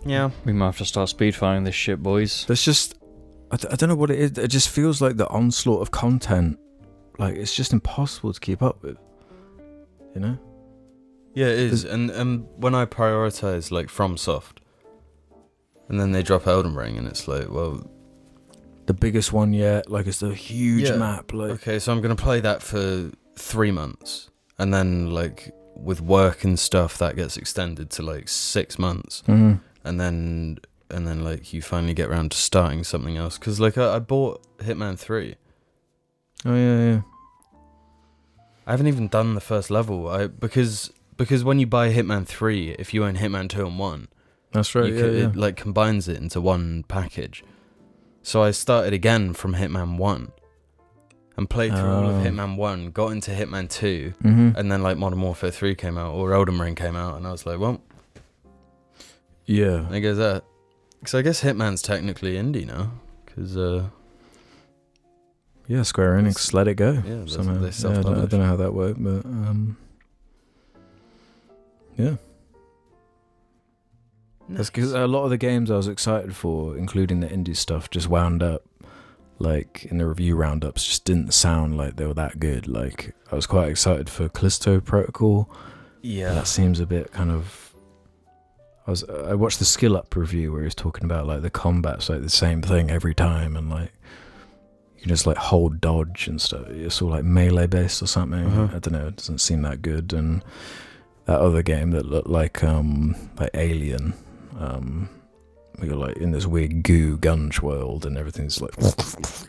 S3: Yeah.
S1: We might have to start speedfiring this shit, boys.
S2: There's just, I, d- I don't know what it is. It just feels like the onslaught of content, like it's just impossible to keep up with. You know?
S3: Yeah, it is. And and when I prioritize like FromSoft, and then they drop Elden Ring, and it's like, well,
S2: The biggest one yet, like it's a huge
S3: Yeah.
S2: map. Like,
S3: okay, so I'm gonna play that for three months, and then like with work and stuff, that gets extended to like six months,
S2: Mhm.
S3: and then and then like you finally get around to starting something else. Because like I, I bought Hitman Three.
S2: oh yeah, yeah.
S3: I haven't even done the first level. I because because when you buy Hitman Three, if you own Hitman Two and One,
S2: That's right. yeah, yeah.
S3: it like combines it into one package. So I started again from Hitman One, and played through all of
S2: Oh.
S3: Hitman One, got into Hitman Two,
S2: Mhm.
S3: and then like Modern Warfare Three came out or Elden Ring came out, and I was like, well,
S2: yeah.
S3: there goes that. Because I guess Hitman's technically indie now, because uh,
S2: Yeah, Square Enix let it go.
S3: Yeah,
S2: somehow.
S3: they
S2: Yeah, I, don't, I don't know how that worked, but um, yeah. That's because a lot of the games I was excited for, including the indie stuff, just wound up like in the review roundups, just didn't sound like they were that good. Like I was quite excited for Callisto Protocol.
S3: yeah,
S2: That seems a bit kind of. I was I watched the skill up review where he was talking about like the combat's like the same thing every time and like you can just like hold dodge and stuff. It's all like melee based or something.
S3: Uh-huh.
S2: I don't know. It doesn't seem that good. And that other game that looked like um like Alien, um, we were like in this weird goo gunge world and everything's like I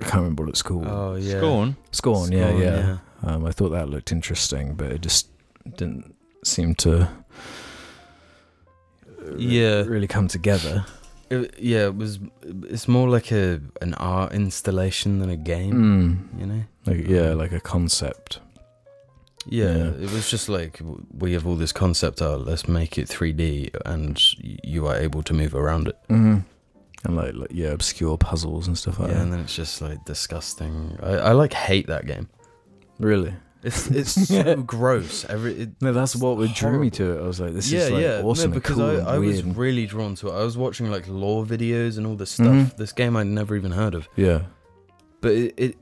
S2: can't remember what it's called.
S3: oh yeah,
S1: Scorn.
S2: Scorn, yeah,
S3: Scorn,
S2: yeah. Um, I thought that looked interesting, but it just didn't seem to. Uh,
S3: Yeah.
S2: really come together.
S3: It, yeah, it was. It's more like a an art installation than a game.
S2: Mm.
S3: You know.
S2: Like yeah, like a concept.
S3: Yeah,
S2: Yeah.
S3: it was just like we have all this concept art. Let's make it 3D, and you are able to move around it.
S2: Mm-hmm. And like, like yeah, obscure puzzles and stuff like
S3: yeah,
S2: that.
S3: and then it's just like disgusting. I, I like hate that game.
S2: really?
S3: It's it's so gross. Every it,
S2: No, that's what drew me to it. I was like, this
S3: yeah,
S2: is like
S3: yeah,
S2: awesome
S3: no, because
S2: cool
S3: I, I was really drawn to it. I was watching like lore videos and all this stuff.
S2: Mhm.
S3: This game I'd never even heard of,
S2: yeah.
S3: but it, it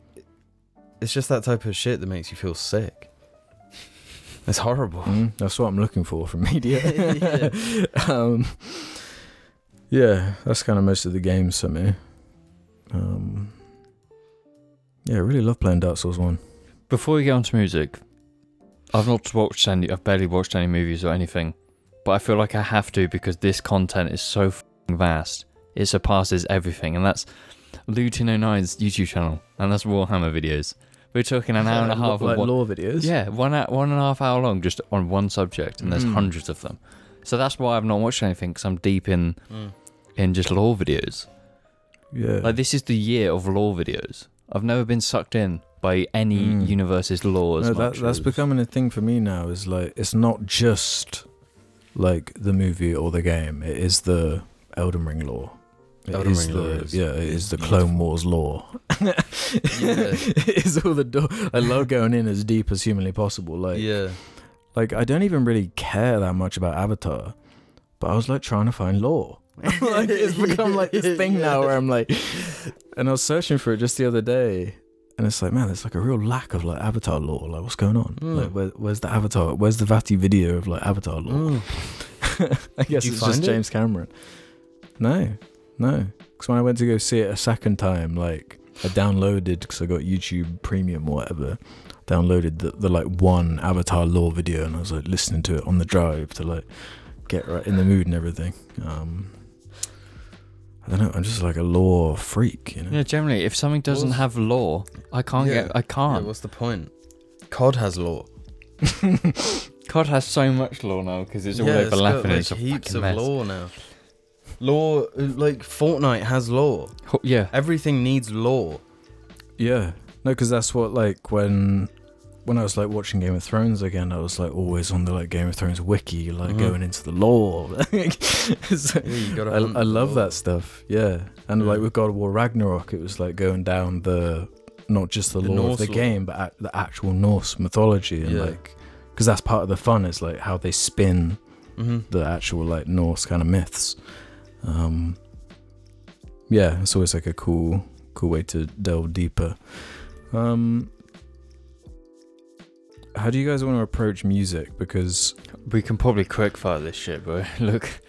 S3: it's just that type of shit that makes you feel sick. It's horrible.
S2: Mm, that's what I'm looking for from media.
S3: Yeah.
S2: um, yeah, that's kind of most of the games for me. Um, yeah, I really love playing Dark Souls 1.
S1: Before we get on to music, I've not watched any. I've barely watched any movies or anything, but I feel like I have to because this content is so fing vast. It surpasses everything, and that's Luetin09's YouTube channel, and that's Warhammer videos. We're talking an hour and a half
S2: like
S1: of one,
S2: lore videos.
S1: yeah, one hou- one and a half hour long, just on one subject, and there's
S2: Mm.
S1: hundreds of them. So that's why I've not watched anything because I'm deep in
S3: Mm.
S1: in just lore videos.
S2: yeah.
S1: Like this is the year of lore videos. I've never been sucked in by any
S2: Mm.
S1: universe's lore as
S2: No, that, that's becoming a thing for me now. Is like it's not just like the movie or the game. It is the Elden Ring lore. It
S3: Elden
S2: is
S3: Ring
S2: the,
S3: lore is-
S2: yeah, it
S3: is
S2: is the
S3: beautiful.
S2: Clone Wars lore. it is all the door. I love going in as deep as humanly possible. Like,
S3: yeah,
S2: like I don't even really care that much about Avatar, but I was like trying to find lore. like it's become like this thing now where I'm like, and I was searching for it just the other day, and it's like, man, there's like a real lack of like Avatar lore. Like, what's going on?
S3: Mm.
S2: Like, where, where's the Avatar? Where's the Vaati video of like Avatar lore?
S3: Mm.
S2: I guess it's just
S3: it?
S2: James Cameron. No, no, because when I went to go see it a second time, like I downloaded because I got YouTube Premium or whatever. Downloaded the, the like one Avatar lore video, and I was like listening to it on the drive to like get right in the mood and everything. Um, I don't know. I'm just like a lore freak, you know.
S1: Yeah, generally, if something doesn't
S3: What's-
S1: have lore, I can't
S3: Yeah.
S1: get. I
S3: Yeah,
S1: can't.
S3: what's the point? COD has lore.
S1: COD has so much lore now because it's all
S3: yeah,
S1: overlapping.
S3: It's
S1: It's,
S3: got,
S1: a
S3: like, heaps
S1: fucking
S3: of
S1: mess.
S3: lore now. Lore, like Fortnite has lore.
S1: Ho- Yeah,
S3: Everything needs lore.
S2: Yeah, no, because that's what like when when I was like watching Game of Thrones again, I was like always on the like Game of Thrones wiki, like
S3: Mhm.
S2: going into the lore. It's-
S3: Yeah,
S2: I, I love that stuff. Yeah, and
S3: Yeah.
S2: like with God of War Ragnarok, it was like going down the not just the,
S3: The
S2: lore of the
S3: lore.
S2: game, but the actual Norse mythology, and
S3: Yeah.
S2: like because that's part of the fun is like how they spin
S3: Mhm.
S2: the actual like Norse kind of myths. Um, yeah, it's always like a cool, cool way to delve deeper. Um, how do you guys want to approach music? Because
S1: we can probably quickfire this shit, bro. Look,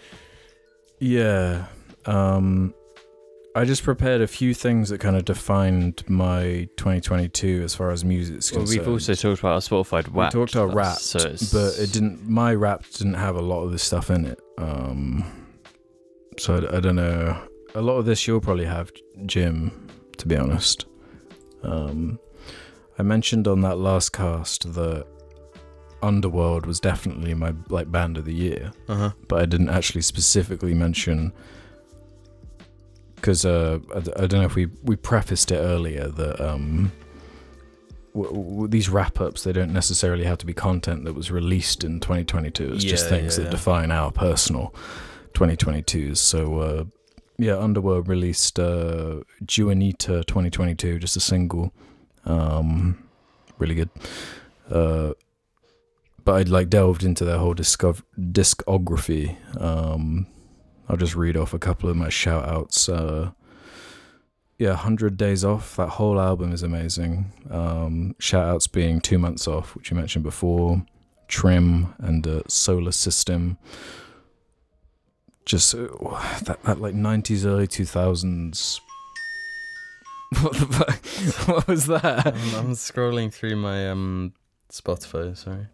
S2: yeah, um, I just prepared a few things that kind of defined my 2022 as far as music's
S1: well,
S2: concerned.
S1: we've also talked about our Spotify
S2: we
S1: rap.
S2: talked about rap,
S1: so
S2: but it didn't. My rap didn't have a lot of this stuff in it. Um, so I, I don't know. A lot of this you'll probably have, Jim. To be honest, um, I mentioned on that last cast that Underworld was definitely my like band of the year,
S3: Uh-huh.
S2: but I didn't actually specifically mention because uh, I, I don't know if we we prefaced it earlier that um, w- w- these wrap ups they don't necessarily have to be content that was released in 2022. It's just things
S3: yeah,
S2: that
S3: yeah.
S2: define our personal 2022s. So uh, yeah, Underworld released uh, Juanita 2022, just a single, um, really good. Uh, but I'd like delved into their whole discography. Um, I'll just read off a couple of my shout outs. Uh, yeah, 100 Days Off, that whole album is amazing. Um, shout outs being Two Months Off, which you mentioned before, Trim, and uh, Solar System. Just uh, that, that like 90s, early 2000s. What the fuck? What was that?
S3: I'm, I'm scrolling through my um Spotify. Sorry.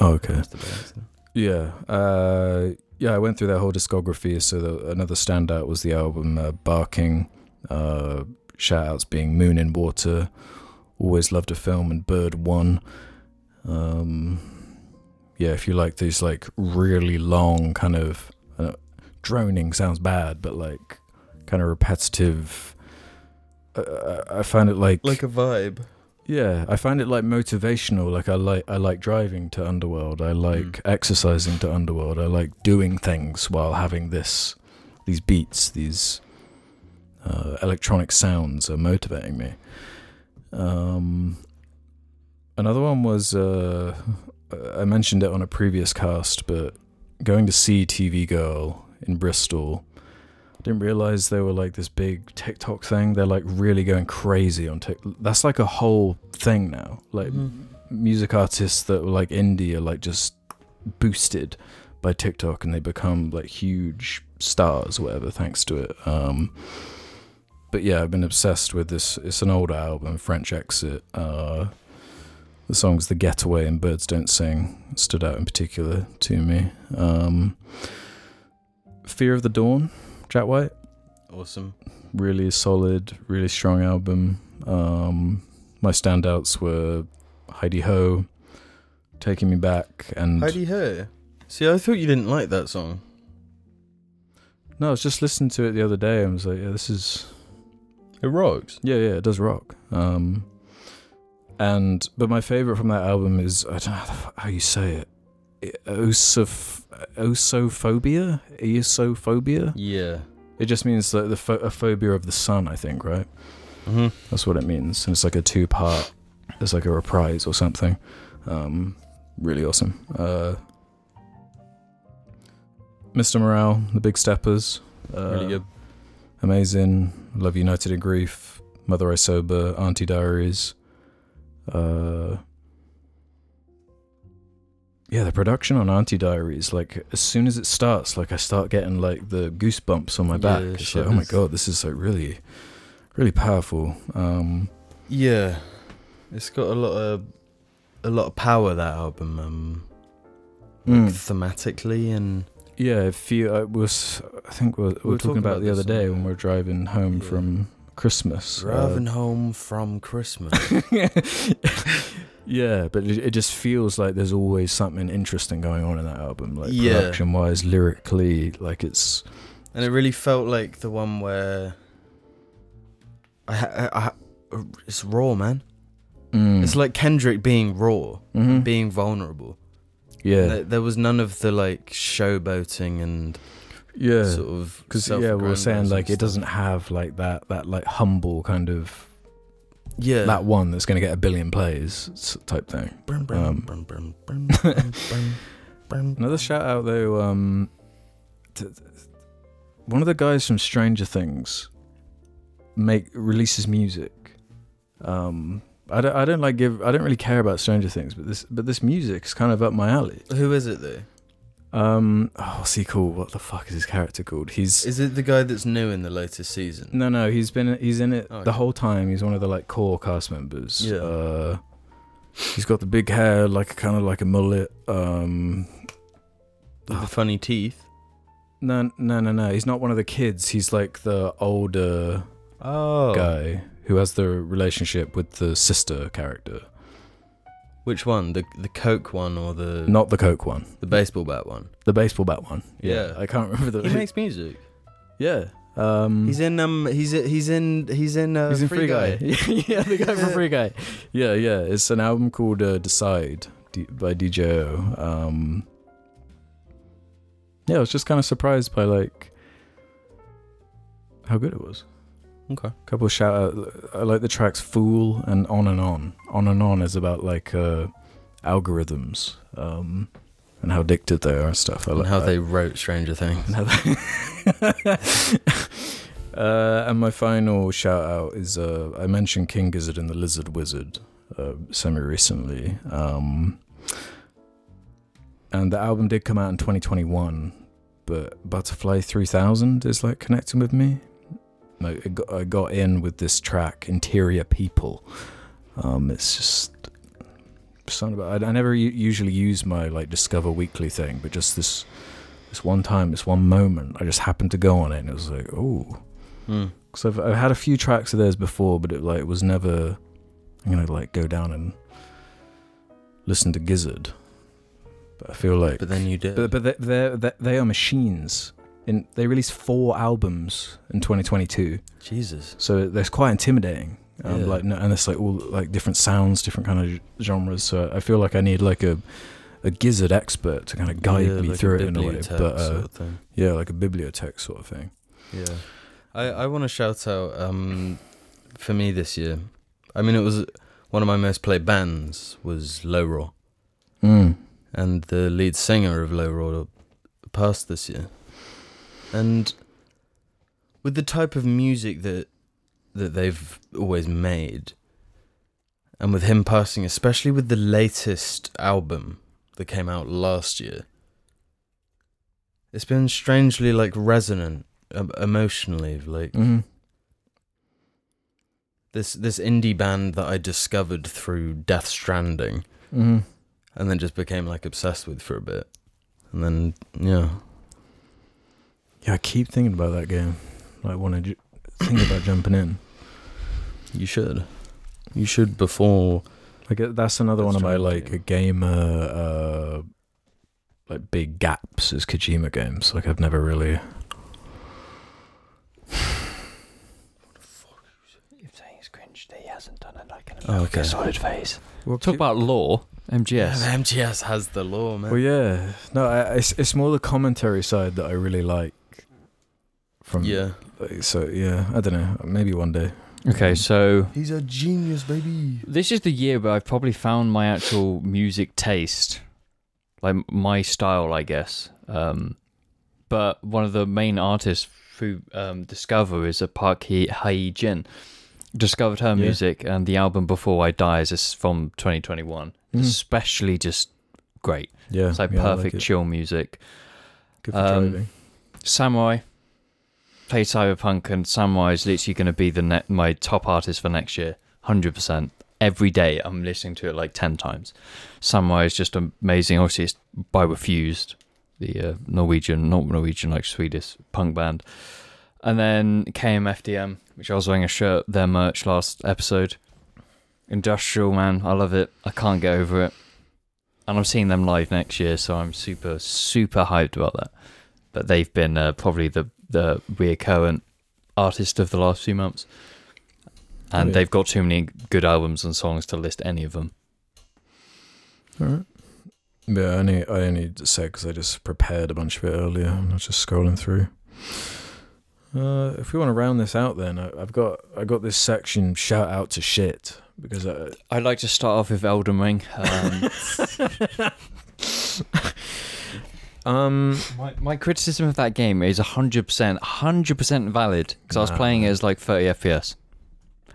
S2: Oh, okay.
S3: Just a bit accident.
S2: Yeah, uh, yeah. I went through their whole discography. So the, another standout was the album uh, "Barking." Uh, shout outs being "Moon in Water," "Always Loved a Film," and "Bird One." Um, yeah, if you like these like really long kind of uh, droning sounds bad, but like kind of repetitive. I find it like
S3: Like a vibe.
S2: yeah, I find it like motivational. Like I like I like driving to Underworld. I like exercising to Underworld. I like doing things while having this these beats, these uh, electronic sounds are motivating me. Um, another one was uh, I mentioned it on a previous cast, but going to see TV Girl in Bristol. Didn't realize they were like this big TikTok thing. They're like really going crazy on TikTok. That's like a whole thing now. Like
S3: Mhm.
S2: music artists that were like indie are like just boosted by TikTok and they become like huge stars, whatever, thanks to it. Um, but yeah, I've been obsessed with this. It's an older album, French Exit. Uh, the songs "The Getaway" and "Birds Don't Sing" stood out in particular to me. Um, Fear of the Dawn, Jack White
S3: Awesome.
S2: really solid, really strong album. Um, my standouts were Hi-De-Ho, Taking Me Back, and
S3: Hi-De-Ho. See, I thought you didn't like that song.
S2: no, I was just listening to it the other day and was like, yeah, this is
S3: It rocks.
S2: yeah, yeah, it does rock. Um, and but my favorite from that album is I don't know how, the fu- how you say it, Osoph- osophobia, eosophobia.
S3: Yeah.
S2: It just means like the pho- a phobia of the sun, I think, right?
S3: Mm-hmm.
S2: That's what it means. And it's like a two part, it's like a reprise or something. Um, really awesome. Uh, Mr. Morale, The Big Steppers. Uh,
S3: really good.
S2: Amazing. Love United in Grief. Mother I Sober. Auntie Diaries. Uh, yeah, the production on Auntie Diaries, like as soon as it starts, like I start getting like the goosebumps on my back.
S3: Yeah,
S2: it's like, oh my god, this is like really, really powerful. Um,
S3: Yeah, it's got a lot of a lot of power that album. Um,
S2: mm.
S3: thematically and
S2: Yeah, if you uh, was, I think we were, we were talking about, it the other day when we were driving home
S3: Yeah.
S2: from Christmas. uh,
S3: driving home from Christmas.
S2: yeah, but it, just feels like there's always something interesting going on in that album, like
S3: Yeah.
S2: production wise, lyrically, like it's.
S3: and it really felt like the one where I, I, I it's raw, man.
S2: Mm.
S3: It's like Kendrick being raw,
S2: Mhm.
S3: being vulnerable.
S2: yeah,
S3: There, there was none of the like showboating and
S2: yeah.
S3: sort of
S2: Because yeah, we were saying like it doesn't have like that that like humble kind of
S3: yeah
S2: that one that's going to get a billion plays type thing. Um. Another shout out though, um, t- t- one of the guys from Stranger Things make releases music. Um, I don't, I don't like give, I don't really care about Stranger Things, but this, but this music is kind of up my alley.
S3: Who is it though?
S2: Um, oh, what's he called? What the fuck is his character called? He's
S3: Is it the guy that's new in the latest season?
S2: no, no, he's been, he's in it
S3: Oh,
S2: the
S3: okay.
S2: whole time. He's one of the like core cast members.
S3: Yeah.
S2: Uh, he's got the big hair, like kind of like a mullet. Um,
S3: With the funny teeth.
S2: No, no, no, no. He's not one of the kids. He's like the older
S3: Oh,
S2: guy who has the relationship with the sister character,
S3: which one? The the Coke one or the
S2: not the Coke one,
S3: the baseball bat one?
S2: the baseball bat one.
S3: Yeah.
S2: I can't remember the.
S3: He makes music.
S2: yeah. Um,
S3: He's in um. He's he's in he's in uh,
S2: he's in Free Guy. yeah, the guy from
S3: Yeah.
S2: Free Guy. Yeah, yeah. It's an album called uh, Decide D- by DJO. Um, yeah, I was just kind of surprised by like how good it was.
S3: Okay.
S2: couple of shout out i like the tracks fool and on and on on and on is about like uh algorithms um and how addicted they are and stuff I
S3: And
S2: like
S3: how
S2: that.
S3: they wrote Stranger Things.
S2: And uh and my final shout out is uh i mentioned king gizzard and the lizard wizard uh semi recently um and the album did come out in 2021 but butterfly 3000 is like connecting with me I got, I got in with this track, Interior People. Um, it's just something about. I, I never usually use my like Discover Weekly thing, but just this, this one time, this one moment, I just happened to go on it, and it was like, oh, because I've, I've had a few tracks of theirs before, but it like was never. I'm gonna like go down and listen to Gizzard, but I feel like.
S3: But then you did.
S2: But, but they, they're, they they are machines. In, they released four albums in 2022
S3: Jesus.
S2: so that's quite intimidating um,
S3: Yeah.
S2: like and it's like all like different sounds different kind of genres so i feel like i need like a a gizzard expert to kind of guide
S3: Yeah,
S2: me
S3: like
S2: through it in a way but uh,
S3: sort of
S2: yeah like a bibliotech sort of thing
S3: Yeah. I, I want to shout out um, for me this year. I mean, it was one of my most played bands was Low Roar,
S2: mm.
S3: and the lead singer of Low Roar passed this year. And with the type of music that that they've always made, and with him passing, especially with the latest album that came out last year, it's been strangely like resonant um, emotionally. Like
S2: hmm
S3: this this indie band that I discovered through Death Stranding,
S2: hmm
S3: and then just became like obsessed with for a bit, and then yeah,
S2: yeah i keep thinking about that game like want to ju- think about jumping in
S3: you should, you should before.
S2: like uh, that's another
S3: That's
S2: one of my like
S3: to-
S2: a gamer uh like big gaps is kojima games like i've never really
S1: You're saying he's cringed he hasn't done it like in
S3: Oh, okay.
S1: solid phase.
S2: well,
S1: Talk about lore, MGS.
S3: Yeah, MGS has the lore, man.
S2: Well, yeah. No, I, it's it's more the commentary side that I really like. From
S3: yeah,
S2: like, so yeah, I don't know. Maybe one day.
S1: Okay, so
S3: he's a genius, baby.
S1: this is the year where I've probably found my actual music taste, like my style, I guess. Um, but one of the main artists who um, discover is a Park Hee Hye Jin. Discovered her
S2: Yeah.
S1: music and the album Before I Die is just from 2021.
S2: Mhm.
S1: Especially just great.
S2: Yeah,
S1: It's like
S2: yeah, I
S1: perfect
S2: it.
S1: chill music.
S2: Good for
S1: Um,
S2: driving.
S1: Samurai. Play Cyberpunk, and Samurai is literally going to be the my top artist for next year. Hundred percent. Every day, I'm listening to it like ten times. Samurai is just amazing. Obviously, it's by Refused, the uh, Norwegian, not Norwegian, like Swedish punk band. And then KMFDM, which I was wearing a shirt, their merch last episode. Industrial man, I love it. I can't get over it. And I'm seeing them live next year, so I'm super, super hyped about that. But they've been uh, probably the the recurrent artist of the last few months, and
S2: Yeah.
S1: they've got too many good albums and songs to list any of them.
S2: All right. Yeah, I only I only said because I just prepared a bunch of it earlier and I was just scrolling through. Uh, if we want to round this out, then I, I've got I got this section shout out to shit because I,
S1: I'd like to start off with Elden Ring. Um,
S2: um
S1: my, my criticism of that game is 100%, 100% valid because I was
S2: Nah.
S1: playing it as like 30 FPS.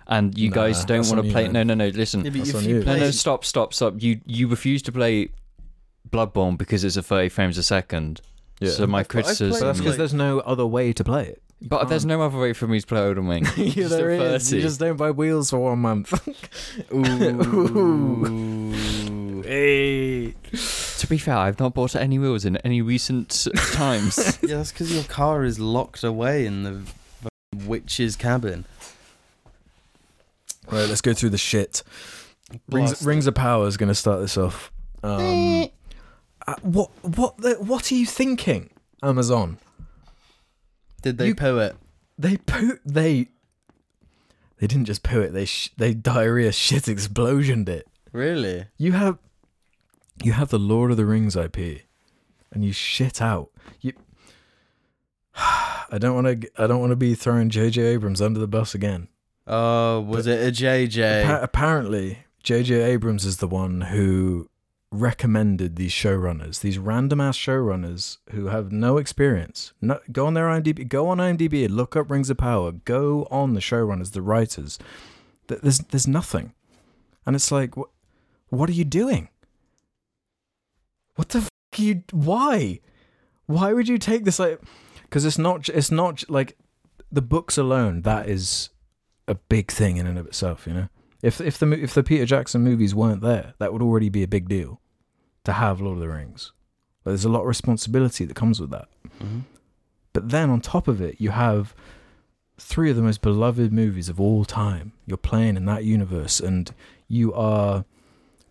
S1: And you
S2: Nah,
S1: guys don't
S2: that's
S1: want
S2: on
S1: to
S2: you,
S1: play.
S2: man.
S1: No, no, no. Listen,
S3: Yeah, but
S2: That's
S3: if
S2: on
S3: you
S2: you.
S1: No,
S3: play,
S1: no, stop, stop, stop. You you refuse to play Bloodborne because it's a 30 frames a second.
S2: yeah.
S1: So my
S3: I've played-
S1: criticism.
S2: but that's because
S3: like-
S2: there's no other way to play it. You
S1: but there's
S2: can't.
S1: no other way for me to play Elden Ring.
S2: yeah,
S1: Just at
S2: is. You
S1: 30.
S2: just don't buy wheels for one month.
S3: Ooh.
S2: hey.
S1: To be fair, I've not bought any wheels in any recent times.
S3: yeah, that's because your car is locked away in the witch's cabin.
S2: Right, let's go through the shit. Rings, Rings of Power is going to start this off. Um, uh, what what the, what are you thinking, Amazon?
S3: Did they
S2: You-
S3: poo it?
S2: They poo they they didn't just poo it. They sh- they diarrhea shit explosioned it.
S3: Really?
S2: You have you have the Lord of the Rings IP, and you shit out. You. I don't want to. I don't want to be throwing J.J. Abrams under the bus again.
S3: Oh, was it a JJ?
S2: Appa- apparently, J.J. Abrams is the one who recommended these showrunners, these random ass showrunners who have no experience. No, go on their IMDb, go on IMDb, look up Rings of Power, go on the showrunners, the writers. Th- There's there's nothing, and it's like, what what are you doing? What the f- you? Why? Why would you take this like? Because it's not. It's not like the books alone. That is a big thing in and of itself, you know. If if the if the Peter Jackson movies weren't there, that would already be a big deal to have Lord of the Rings. But there's a lot of responsibility that comes with that.
S3: Mhm.
S2: But then on top of it, you have three of the most beloved movies of all time. You're playing in that universe, and you are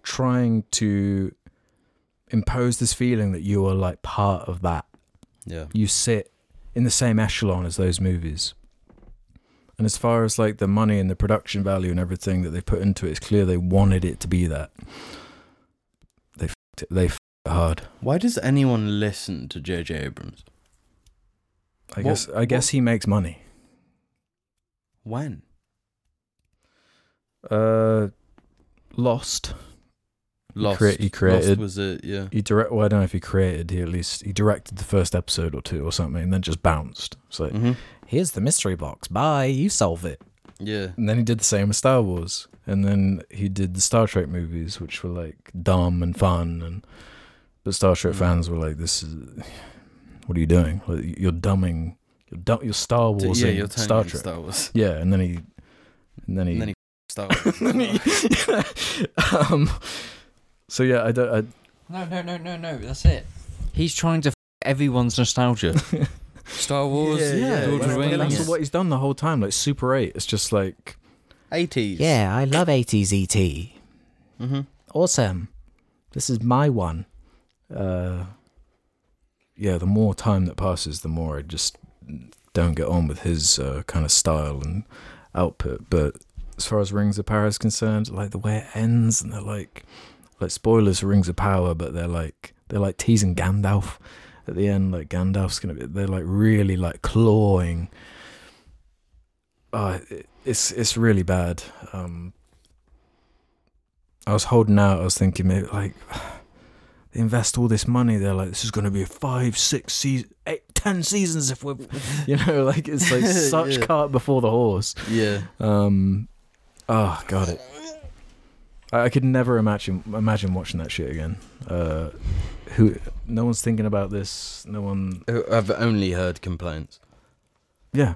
S2: trying to impose this feeling that you are like part of that
S3: Yeah.
S2: you sit in the same echelon as those movies. And as far as like the money and the production value and everything that they put into it, it's clear they wanted it to be that. They f***ed it, they f***ed it hard.
S3: Why does anyone listen to JJ Abrams?
S2: I
S3: What-
S2: guess I guess he makes money.
S3: When?
S2: Uh, Lost.
S3: Lost.
S2: crea- he created-
S3: Lost was it? Yeah.
S2: He direct. Well, I don't know if he created. He at least he directed the first episode or two or something, and then just bounced. It's like,
S3: hmm
S2: here's the mystery box. Bye. You solve it.
S3: Yeah.
S2: And then he did the same with Star Wars. And then he did the Star Trek movies, which were like dumb and fun. And but Star Trek
S3: Mm.
S2: fans were like, "This is what are you doing? Like, you're dumbing. You're dumb. You're Star
S3: D-
S2: Wars
S3: yeah,
S2: and
S3: you're turning
S2: Star Trek."
S3: Star Wars.
S2: Yeah, and then he, and then he,
S3: And then he Star Wars.
S2: um. So yeah, I don't.
S1: no, no, no, no, no. That's it. He's trying to f- everyone's nostalgia. Star Wars,
S3: Yeah, yeah,
S1: Lord of the
S3: well,
S2: I,
S1: Rings.
S2: that's what he's done the whole time. Like Super Eight, it's just like
S3: 80s.
S4: Yeah, I love 80s ET.
S3: Mm-hmm.
S4: Awesome.
S2: this is my one. Uh, yeah, the more time that passes, the more I just don't get on with his uh, kind of style and output. But as far as Rings of Power is concerned, like the way it ends, and they're like, like spoilers for Rings of Power, but they're like they're like teasing Gandalf at the end. Like Gandalf's gonna be, they're like really like clawing. Uh, it, it's it's really bad. Um, I was holding out. I was thinking maybe like they invest all this money. They're like, this is going to be a five, six, season, eight, ten seasons if we're, you know, like it's like such
S3: Yeah.
S2: cart before the horse.
S3: Yeah.
S2: Um, oh god, it. I, I could never imagine imagine watching that shit again. Uh, who? No one's thinking about this. No one.
S3: I've only heard complaints.
S2: yeah,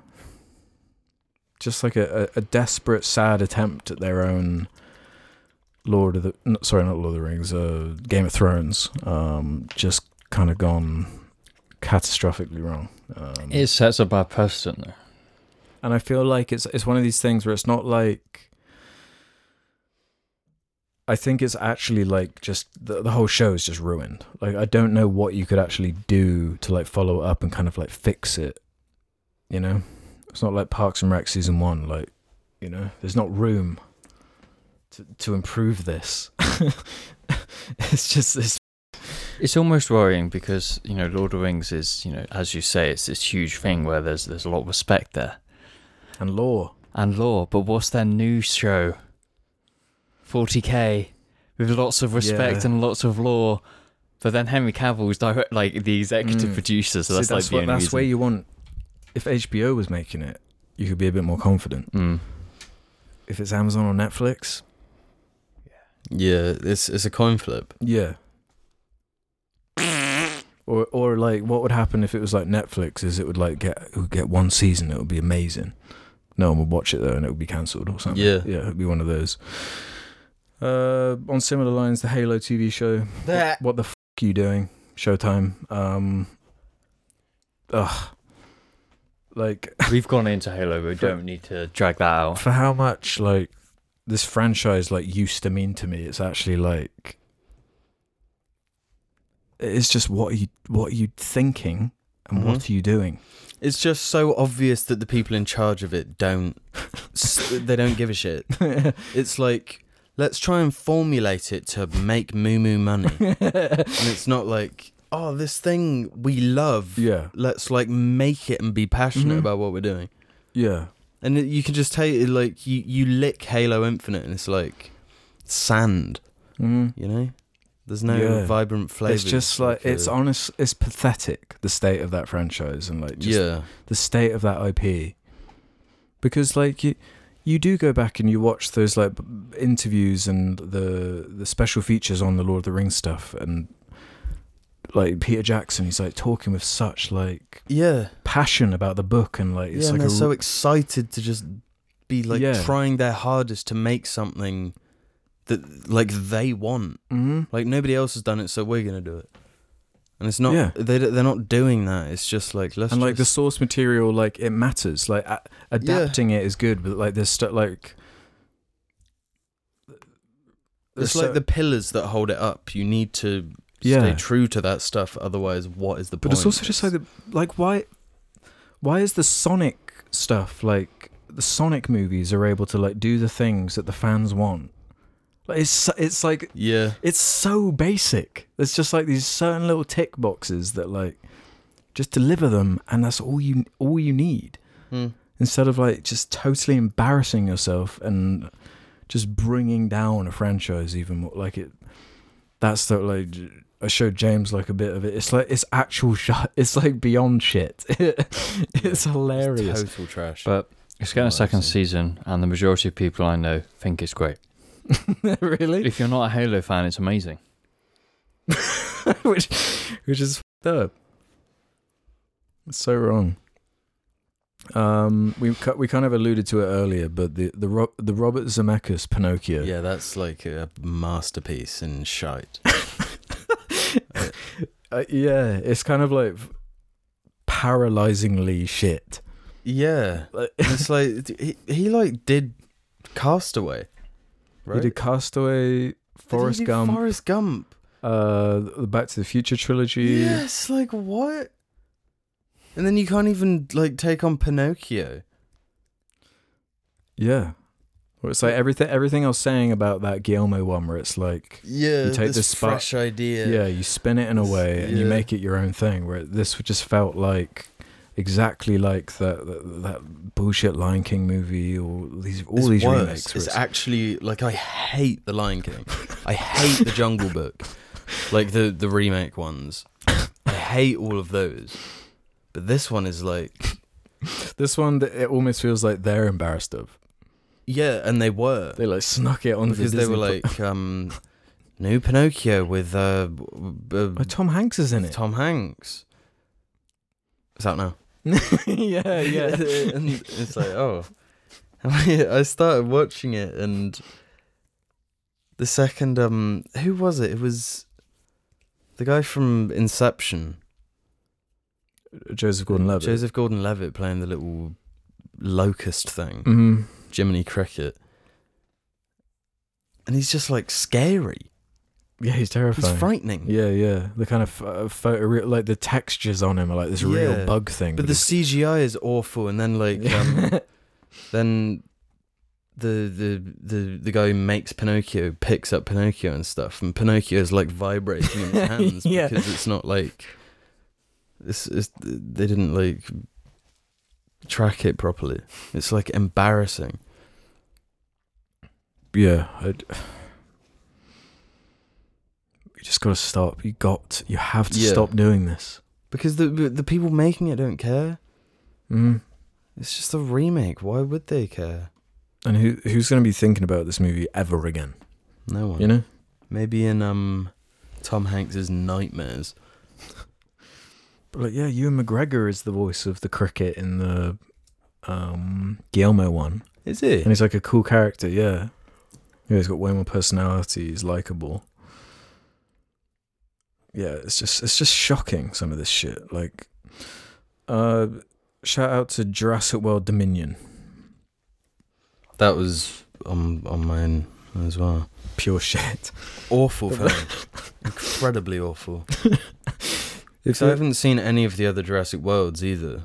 S2: just like a, a, a desperate, sad attempt at their own Lord of the no, sorry, not Lord of the Rings, uh, Game of Thrones. Um, just kind of gone catastrophically wrong. Um,
S1: It sets a bad precedent, though.
S2: and I feel like it's it's one of these things where it's not like I think it's actually like just the, the whole show is just ruined. Like I don't know what you could actually do to like follow up and kind of like fix it. You know, it's not like Parks and Rec season one. Like you know, there's not room to to improve this. it's just this.
S1: It's almost worrying because you know Lord of the Rings is you know as you say it's this huge thing where there's there's a lot of respect there
S2: And lore.
S1: and lore. But what's their new show? 40k with lots of respect
S2: Yeah.
S1: and lots of lore. But then Henry Cavill's direct like the executive
S2: Mm.
S1: producer, so
S2: See,
S1: that's, like the
S2: what,
S1: only
S2: that's
S1: reason.
S2: where you want. If HBO was making it, you could be a bit more confident.
S1: Mm.
S2: If it's Amazon or Netflix,
S3: Yeah, it's it's a coin flip.
S2: Yeah. Or or like what would happen if it was like Netflix is it would like get it would get one season, it would be amazing. No one would watch it though and it would be cancelled or something.
S3: Yeah.
S2: Yeah, it would be one of those. Uh on similar lines, the Halo TV show. What, what the f are you doing? Showtime. Um Ugh. Like
S1: We've gone into Halo. We
S2: For-
S1: don't need to drag that out.
S2: for how much like this franchise like used to mean to me, it's actually like it's just what are you what are you thinking and
S3: Mhm.
S2: what are you doing?
S3: It's just so obvious that the people in charge of it don't. they don't give a shit. It's like let's try and formulate it to make moo moo money, and it's not like oh this thing we love.
S2: yeah,
S3: Let's like make it and be passionate
S2: Mhm.
S3: about what we're doing.
S2: yeah,
S3: And it, you can just take it like you you lick Halo Infinite and it's like sand.
S2: mm
S3: You know, there's no
S2: Yeah.
S3: vibrant flavor.
S2: It's just like it's honest. It's pathetic the state of that franchise and like just
S3: yeah.
S2: the state of that IP. Because like you, you do go back and you watch those like interviews and the the special features on the Lord of the Rings stuff and like Peter Jackson, he's like talking with such like
S3: Yeah,
S2: passion about the book and like it's
S3: yeah,
S2: like
S3: and they're so excited to just be like
S2: Yeah.
S3: trying their hardest to make something that like they want.
S2: Mhm.
S3: Like nobody else has done it, so we're gonna do it. And it's not.
S2: Yeah.
S3: They they're not doing that. It's just like let's
S2: and like the source material like it matters like a- adapting it is good but like there's stuff like
S3: it's
S2: there's
S3: like the pillars that hold it up. You need to
S2: Yeah.
S3: stay true to that stuff. Otherwise, what is the
S2: But
S3: point?
S2: it's also just like the like why why is the Sonic stuff like the Sonic movies are able to like do the things that the fans want. Like it's it's like
S3: yeah.
S2: it's so basic. There's just like these certain little tick boxes that like just deliver them and that's all you all you need
S3: Hmm.
S2: instead of like just totally embarrassing yourself and just bringing down a franchise even more like it that's the like I showed James like a bit of it it's like it's actual shit it's like beyond shit it's hilarious
S3: It's total trash.
S1: But it's getting a second season, and the majority of people I know think it's great.
S2: really
S1: If you're not a Halo fan, it's amazing.
S2: which which is f***ed up it's so wrong um we we kind of alluded to it earlier but the the Ro- the Robert Zemeckis Pinocchio
S3: yeah, that's like a masterpiece in shite.
S2: Uh, yeah, it's kind of like paralyzingly shit.
S3: Yeah, it's like he, he like did Castaway, right?
S2: He did Castaway,
S3: Did
S2: Forrest
S3: do
S2: Gump,
S3: Forrest Gump.
S2: uh, the Back to the Future trilogy.
S3: Yes, like what? And then you can't even like take on Pinocchio.
S2: Yeah. Where it's like everything everything I was saying about that Guillermo one where it's like
S3: Yeah,
S2: You take
S3: this
S2: this
S3: fresh idea.
S2: yeah, you spin it in a way and you make it your own thing where this just felt like exactly like that that, that bullshit Lion King movie or these all
S3: It's
S2: these
S3: worse.
S2: remakes.
S3: It's actually like I hate the Lion King. I hate the Jungle Book, like the the remake ones. I hate all of those. But this one is like,
S2: this one that it almost feels like they're embarrassed of.
S3: yeah, and they were
S2: They like snuck it on
S3: because
S2: the
S3: they were like, um, new Pinocchio with uh,
S2: Oh, Tom Hanks is in it.
S3: Tom Hanks. It's out now.
S2: yeah, yeah.
S3: and it's like, oh. I started watching it, and the second, um, who was it? It was the guy from Inception,
S2: Joseph Gordon-Levitt.
S3: Joseph Gordon-Levitt, playing the little locust thing,
S2: hmm
S3: Jiminy Cricket, and he's just like scary.
S2: Yeah, he's
S3: He's
S2: terrifying.
S3: frightening.
S2: Yeah, yeah. The kind of uh, photo, like the textures on him are like this real bug thing.
S3: But the CGI is awful, and then like um, then the the the the guy who makes Pinocchio picks up Pinocchio and stuff, and Pinocchio is like vibrating in his hands
S2: Yeah.
S3: because it's not like this is they didn't like track it properly. It's like embarrassing.
S2: yeah, I'd, just got to stop. You got, you have to
S3: Yeah.
S2: stop doing this.
S3: Because the the people making it don't care.
S2: Mm.
S3: It's just a remake. Why would they care?
S2: And who who's going to be thinking about this movie ever again?
S3: No one.
S2: You know?
S3: Maybe in um Tom Hanks's nightmares.
S2: But like, yeah, Ewan McGregor is the voice of the cricket in the um, Guillermo one,
S3: Is it?
S2: and he's like a cool character. Yeah, yeah, he's got way more personality. He's likable. Yeah, it's just it's just shocking some of this shit. Like, uh, shout out to Jurassic World Dominion.
S3: That was on on mine as well.
S2: Pure shit.
S3: Awful film. Incredibly awful.
S2: If
S3: I haven't seen any of the other Jurassic Worlds either.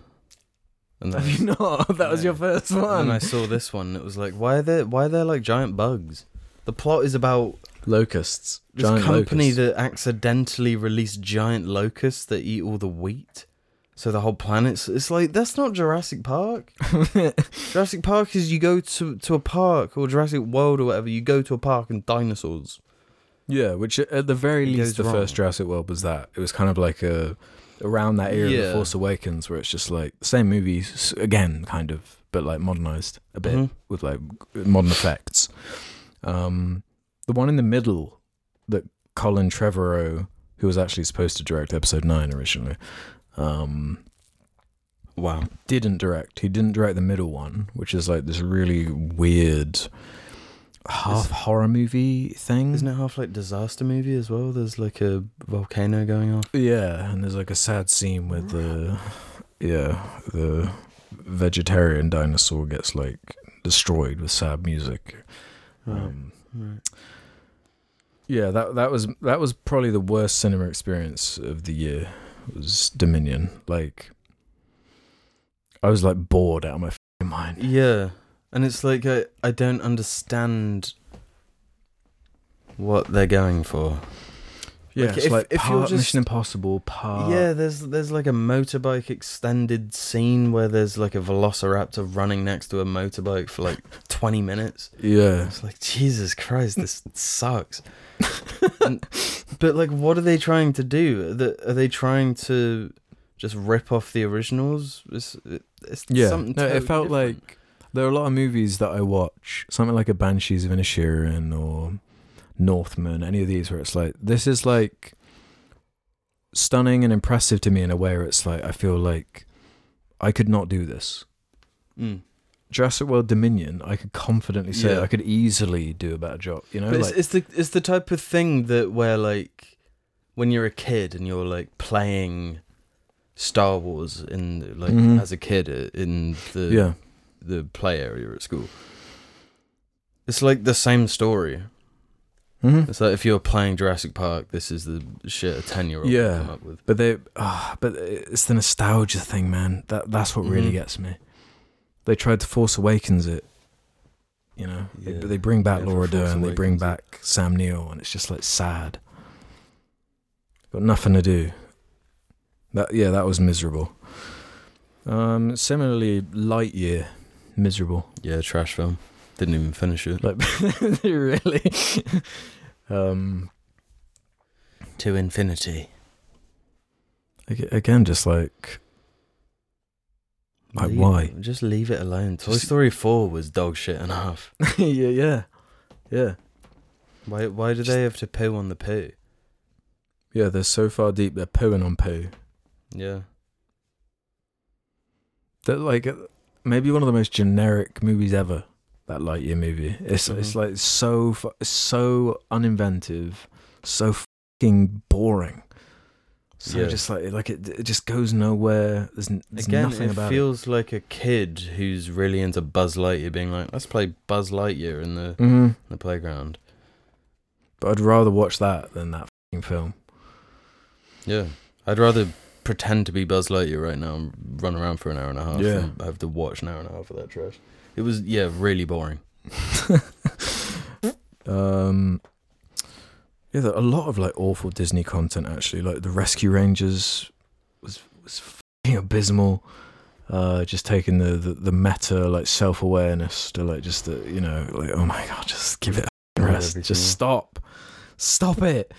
S3: And
S2: have you not? That was your first one.
S3: And I saw this one. And it was like, why are there why are there like giant bugs? The plot is about
S2: Locusts.
S3: this
S2: Giant
S3: company
S2: locusts.
S3: that accidentally released giant locusts that eat all the wheat. So the whole planet's it's like that's not Jurassic Park. Jurassic Park is you go to to a park or Jurassic World or whatever. You go to a park and dinosaurs.
S2: Yeah, which at the very
S3: It
S2: least, the
S3: goes
S2: first. Jurassic World was that. It was kind of like a around that era of
S3: Yeah.
S2: The Force Awakens, where it's just like same movies again, kind of, but like modernized a bit
S3: Mhm.
S2: with like modern effects. Um, the one in the middle that Colin Trevorrow, who was actually supposed to direct Episode Nine originally, um,
S3: Wow.
S2: didn't direct. He didn't direct the middle one, which is like this really weird half horror movie thing.
S3: Isn't it half like disaster movie as well? There's like a volcano going off.
S2: Yeah, and there's like a sad scene where the yeah the vegetarian dinosaur gets like destroyed with sad music. Um,
S3: right.
S2: Yeah, that that was that was probably the worst cinema experience of the year. Was Dominion like? I was like bored out of my f***ing mind.
S3: Yeah, and it's like I I don't understand what they're going for.
S2: Yeah,
S3: Like,
S2: it's
S3: if-
S2: like
S3: if you're
S2: part
S3: just-
S2: Mission Impossible, part
S3: yeah, there's there's like a motorbike extended scene where there's like a velociraptor running next to a motorbike for like 20 minutes.
S2: yeah.
S3: It's like Jesus Christ, this sucks. And, but like, what are they trying to do? Are they, are they trying to just rip off the originals? It's, it's
S2: Yeah,
S3: something
S2: no, it felt
S3: different.
S2: like there are a lot of movies that I watch, something like a Banshees of Inisherin or Northman, any of these where it's like this is like stunning and impressive to me in a way where it's like I feel like I could not do this.
S3: Mm.
S2: Jurassic World Dominion, I could confidently say
S3: Yeah.
S2: I could easily do a better job. You know,
S3: But
S2: like
S3: it's, it's the it's the type of thing that where like when you're a kid and you're like playing Star Wars in like
S2: Mhm.
S3: as a kid uh, in the
S2: yeah,
S3: the play area at school. It's like the same story.
S2: hmm
S3: It's like if you're playing Jurassic Park, this is the shit a ten year old
S2: Yeah.
S3: come up with.
S2: but they, ah, but it's the nostalgia thing, man. That that's what really
S3: Mhm.
S2: gets me. They tried to Force Awakens it. You know, they,
S3: Yeah.
S2: they bring back
S3: Yeah,
S2: Laura Dern, they bring back Sam Neill, and it's just like sad. Got nothing to do. That yeah, that was miserable. Um, similarly, Lightyear, miserable.
S3: Yeah, trash film. Didn't even finish it.
S2: Like really. um,
S3: To infinity.
S2: again, just like Like, why?
S3: Just leave it alone. Toy
S2: Just-
S3: Story Four was dog shit enough.
S2: yeah, yeah, yeah.
S3: Why? Why do they have to poo on the poo?
S2: Yeah, they're so far deep they're pooing on poo.
S3: Yeah.
S2: that like uh, maybe one of the most generic movies ever. That Lightyear movie. It's it's
S3: Mhm.
S2: like so so uninventive, so fucking boring. So
S3: Yeah.
S2: just like like it, it just goes nowhere. There's, there's
S3: Again,
S2: nothing
S3: it
S2: about
S3: feels like a kid who's really into Buzz Lightyear being like, let's play Buzz Lightyear in the,
S2: it. hmm
S3: the playground.
S2: But I'd rather watch that than that film.
S3: Yeah. I'd rather pretend to be Buzz Lightyear right now and run around for an hour and a half
S2: Yeah.
S3: than have to watch an hour and a half of that trash. It was, yeah, really boring.
S2: um, yeah, there a lot of like awful Disney content actually. Like the Rescue Rangers was was fucking abysmal. Uh, just taking the, the, the meta like self awareness to like just the, you know like oh my god, just give it a rest.
S3: everything,
S2: Just stop, stop it.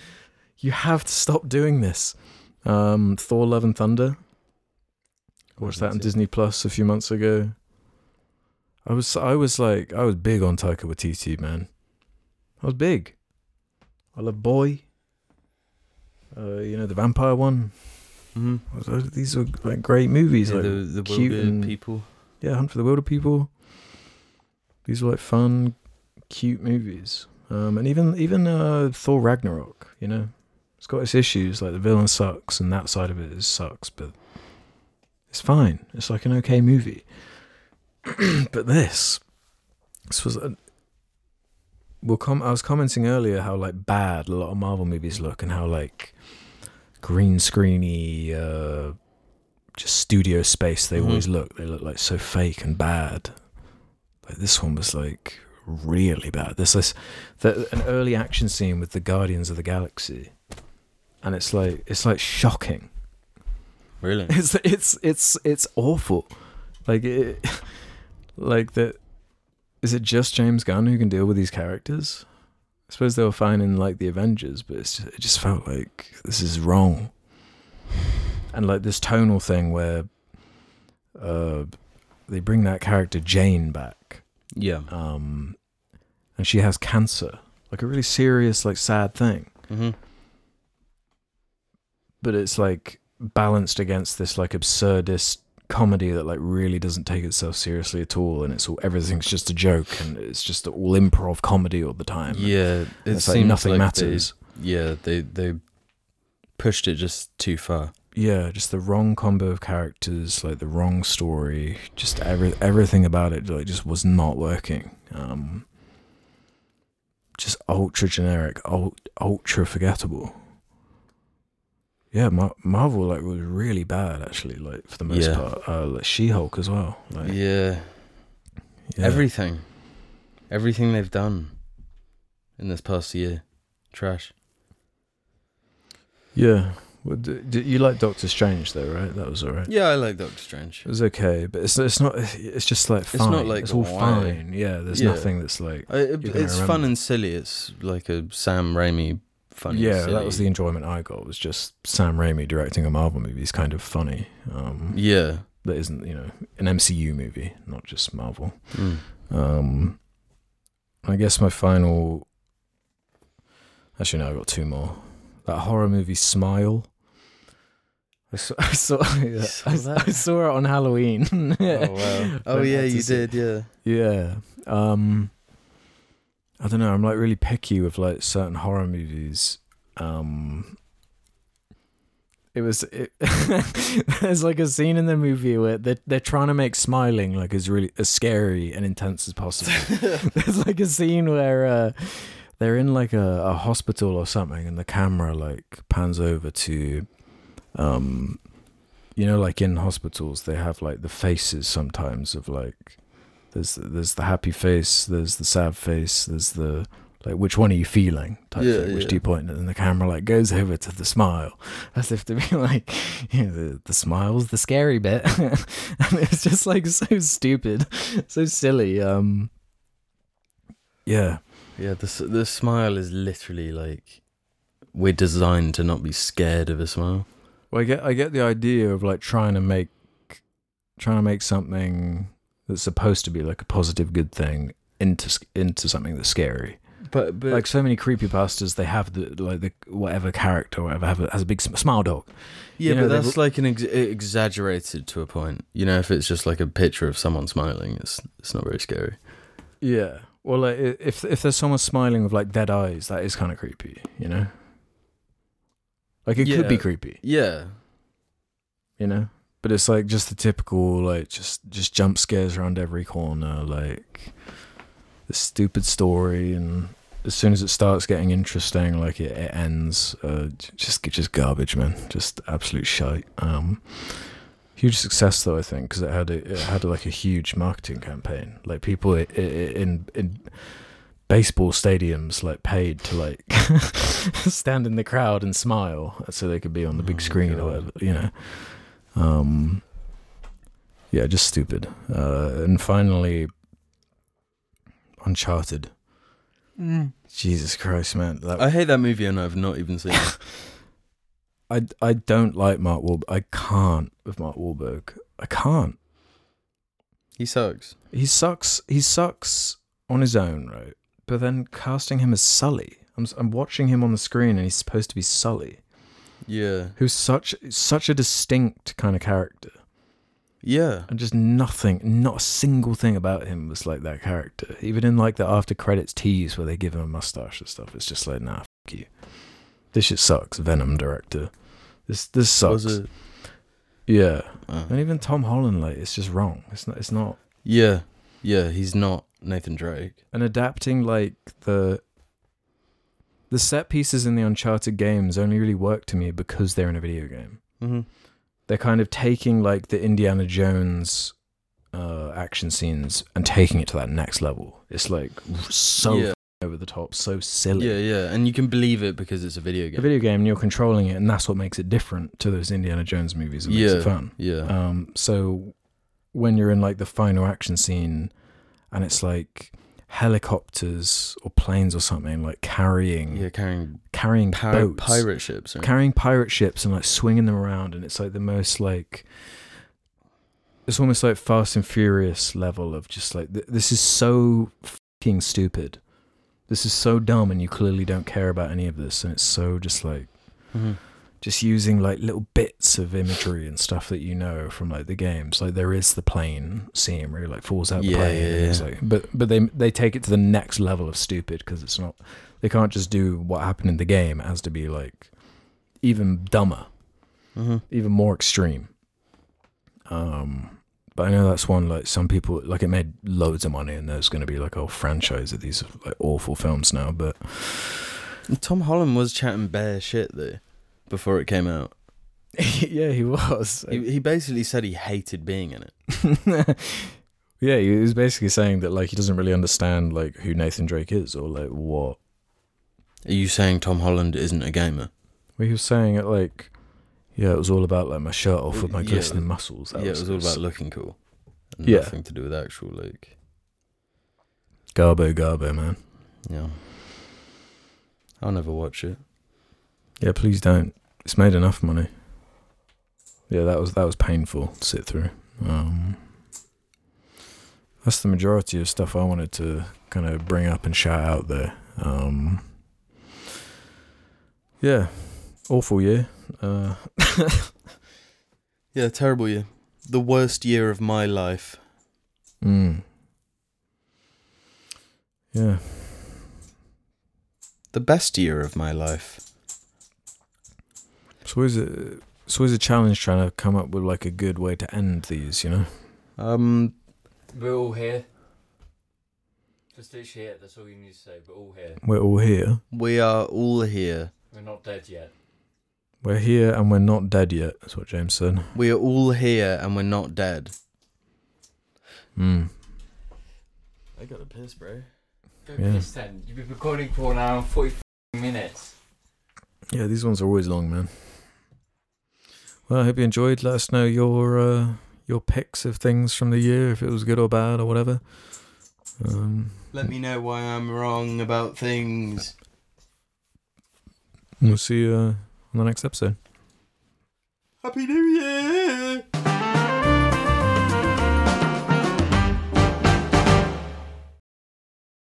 S2: You have to stop doing this. Um, Thor: Love and Thunder. I watched that on
S3: Haven't seen it.
S2: Disney Plus a few months ago. I was I was like I was big on Taika Waititi, man. I was big. I love Boy. Uh, you know the vampire one.
S3: Mm-hmm.
S2: These are like great movies.
S3: Yeah,
S2: like
S3: the the
S2: cute
S3: wilder
S2: and-
S3: people.
S2: yeah, Hunt for the Wilder People. These were like fun, cute movies. Um, and even even uh, Thor Ragnarok, you know, it's got its issues. Like the villain sucks, and that side of it is sucks, but it's fine. It's like an okay movie. but this, this was. A, well, com- I was commenting earlier how like bad a lot of Marvel movies look, and how like green screeny, uh, just studio space they
S3: Mhm.
S2: always look. They look like so fake and bad. Like this one was like really bad. There's this the, an early action scene with the Guardians of the Galaxy, and it's like it's like shocking.
S3: Really?
S2: It's it's it's it's awful. Like it, like that. Is it just James Gunn who can deal with these characters? I suppose they were fine in like the Avengers, but it's just, it just felt like this is wrong. And like this tonal thing where uh, they bring that character Jane back,
S3: Yeah.
S2: um, and she has cancer, like a really serious, like sad thing
S3: Mm-hmm.
S2: but it's like balanced against this like absurdist comedy that like really doesn't take itself seriously at all and it's all everything's just a joke and it's just all improv comedy all the time
S3: Yeah, it
S2: it's like nothing
S3: like
S2: matters.
S3: They, yeah, they they pushed it just too far.
S2: yeah just the wrong combo of characters like the wrong story just every everything about it like just was not working. Um just ultra generic ul- ultra forgettable yeah Mar- marvel like was really bad actually like for the most
S3: Yeah.
S2: part uh like she-hulk as well like
S3: yeah.
S2: yeah.
S3: everything, everything they've done in this past year, trash.
S2: yeah well, d- d- you like doctor strange though right that was all right
S3: Yeah, I like Doctor Strange.
S2: it was okay but it's it's not it's just like fine.
S3: It's not like,
S2: it's all
S3: why?
S2: fine yeah there's
S3: Yeah.
S2: nothing that's like
S3: I, it- it's fun and silly. It's like a Sam Raimi funny.
S2: yeah, that was the enjoyment I got. Was just Sam Raimi directing a Marvel movie is kind of funny. Um,
S3: Yeah.
S2: That isn't, you know, an MCU movie, not just Marvel.
S3: Mm.
S2: Um, I guess my final. Actually, no, I got two more. That horror movie, Smile. I saw, I saw, yeah,
S3: saw
S2: I. I saw it on Halloween.
S3: Oh wow. Oh yeah, you
S2: see-
S3: did. Yeah.
S2: Yeah. Um I don't know, I'm like really picky with like certain horror movies. Um it was it, there's like a scene in the movie where they're, they're trying to make smiling like as really as scary and intense as possible there's like a scene where uh, they're in like a, a hospital or something and the camera like pans over to um you know like in hospitals they have like the faces sometimes of like there's there's the happy face there's the sad face there's the like which one are you feeling type
S3: Yeah,
S2: thing which
S3: yeah.
S2: do you point at and the camera like goes over to the smile as if to be like you know, the, the smile's the scary bit and it's just like so stupid so silly um yeah
S3: Yeah. The the smile is literally like we're designed to not be scared of a smile.
S2: Well, I get I get the idea of like trying to make trying to make something that's supposed to be like a positive good thing into into something that's scary.
S3: But but
S2: like so many creepypastas, they have the like the whatever character, or whatever, have a, has a big smile dog.
S3: yeah,
S2: you know,
S3: but that's like an ex- exaggerated to a point. You know, if it's just like a picture of someone smiling, it's it's not very scary.
S2: Yeah. Well, like, if if there's someone smiling with like dead eyes, that is kind of creepy. You know. Like it could be creepy,
S3: Yeah,
S2: you know. But it's like just the typical like just just jump scares around every corner, like the stupid story, and as soon as it starts getting interesting, like it, it ends, uh, just just garbage, man, just absolute shite. Um, huge success though, I think, because it had a, it had like a huge marketing campaign. Like people in in baseball stadiums like paid to like stand in the crowd and smile so they could be on the
S3: Oh
S2: big
S3: my
S2: screen or whatever, you know. Um, yeah, just stupid. Uh, and finally, Uncharted. Jesus Christ, man! That,
S3: I hate that movie and I've not even seen it.
S2: I I don't like Mark Wahlberg. I can't with Mark Wahlberg. I can't.
S3: He sucks.
S2: He sucks. He sucks on his own, right? But then casting him as Sully. I'm s- I'm watching him on the screen, and he's supposed to be Sully,
S3: Yeah,
S2: who's such such a distinct kind of character,
S3: yeah,
S2: and just nothing, not a single thing about him was like that character. Even in like the after credits tease where they give him a mustache and stuff, it's just like, nah, fuck you. This shit sucks. Venom director. This this sucks.
S3: Was it?
S2: Yeah.
S3: Oh.
S2: And even Tom Holland, like, it's just wrong. It's not. It's not.
S3: Yeah, yeah. He's not Nathan Drake.
S2: And adapting like the the set pieces in the Uncharted games only really work to me because they're in a video game.
S3: Mm-hmm.
S2: They're kind of taking like the Indiana Jones uh, action scenes and taking it to that next level. It's like so
S3: yeah,
S2: over the top, so silly.
S3: yeah, yeah. And you can believe it because it's a video game.
S2: A video game, and you're controlling it, and that's what makes it different to those Indiana Jones movies. It makes
S3: Yeah.
S2: it fun.
S3: Yeah,
S2: Um, so when you're in like the final action scene and it's like helicopters or planes or something like carrying
S3: yeah. Carrying
S2: carrying
S3: pir-
S2: boats
S3: pirate ships. Right?
S2: carrying pirate ships and like swinging them around and it's like the most like it's almost like fast and furious level of just like th- this is so fucking stupid this is so dumb and you clearly don't care about any of this and it's so just like
S3: Mhm.
S2: Just using like little bits of imagery and stuff that you know from like the games. Like there is the plane scene where he like falls out the
S3: Yeah,
S2: plane.
S3: yeah, yeah.
S2: like, but but they they take it to the next level of stupid because it's not. They can't just do what happened in the game. It has to be like even dumber,
S3: Mhm.
S2: even more extreme. Um. But I know that's one like some people like it made loads of money and there's going to be like a whole franchise of these like awful films now. But
S3: Tom Holland was chatting bare shit though before it came out.
S2: yeah, he was.
S3: He, he basically said he hated being in it.
S2: yeah, he was basically saying that like he doesn't really understand like who Nathan Drake is or like what.
S3: Are you saying Tom Holland isn't a gamer?
S2: Well, he was saying it like, yeah, it was all about like my shirt off with my
S3: Yeah.
S2: glistening muscles. That
S3: yeah, it was all about looking cool. And
S2: Yeah.
S3: Nothing to do with actual like.
S2: Garbo Garbo, man.
S3: Yeah. I'll never watch it.
S2: Yeah, please don't. It's made enough money. Yeah, that was that was painful to sit through. Um, that's the majority of stuff I wanted to kind of bring up and shout out there. Um, yeah, awful year. Uh,
S3: Yeah, terrible year. The worst year of my life.
S2: mm. Yeah,
S3: The best year of my life.
S2: It's always a it's always a challenge trying to come up with like a good way to end these. You know.
S3: Um,
S1: We're all here. Just literally it. That's all you need to say. We're all here.
S2: We're all here.
S3: we are all here.
S1: We're not dead yet.
S2: We're here and we're not dead yet. That's what James said.
S3: We are all here and we're not dead.
S2: Mm.
S3: I got a piss, bro.
S1: Go
S2: Yeah.
S1: piss then. You've been recording for an hour and 40 minutes.
S2: Yeah, these ones are always long, man. Well, I hope you enjoyed. Let us know your uh, your picks of things from the year, if it was good or bad or whatever. Um,
S3: Let me know why I'm wrong about things.
S2: we'll see you uh, on the next episode.
S3: Happy New Year!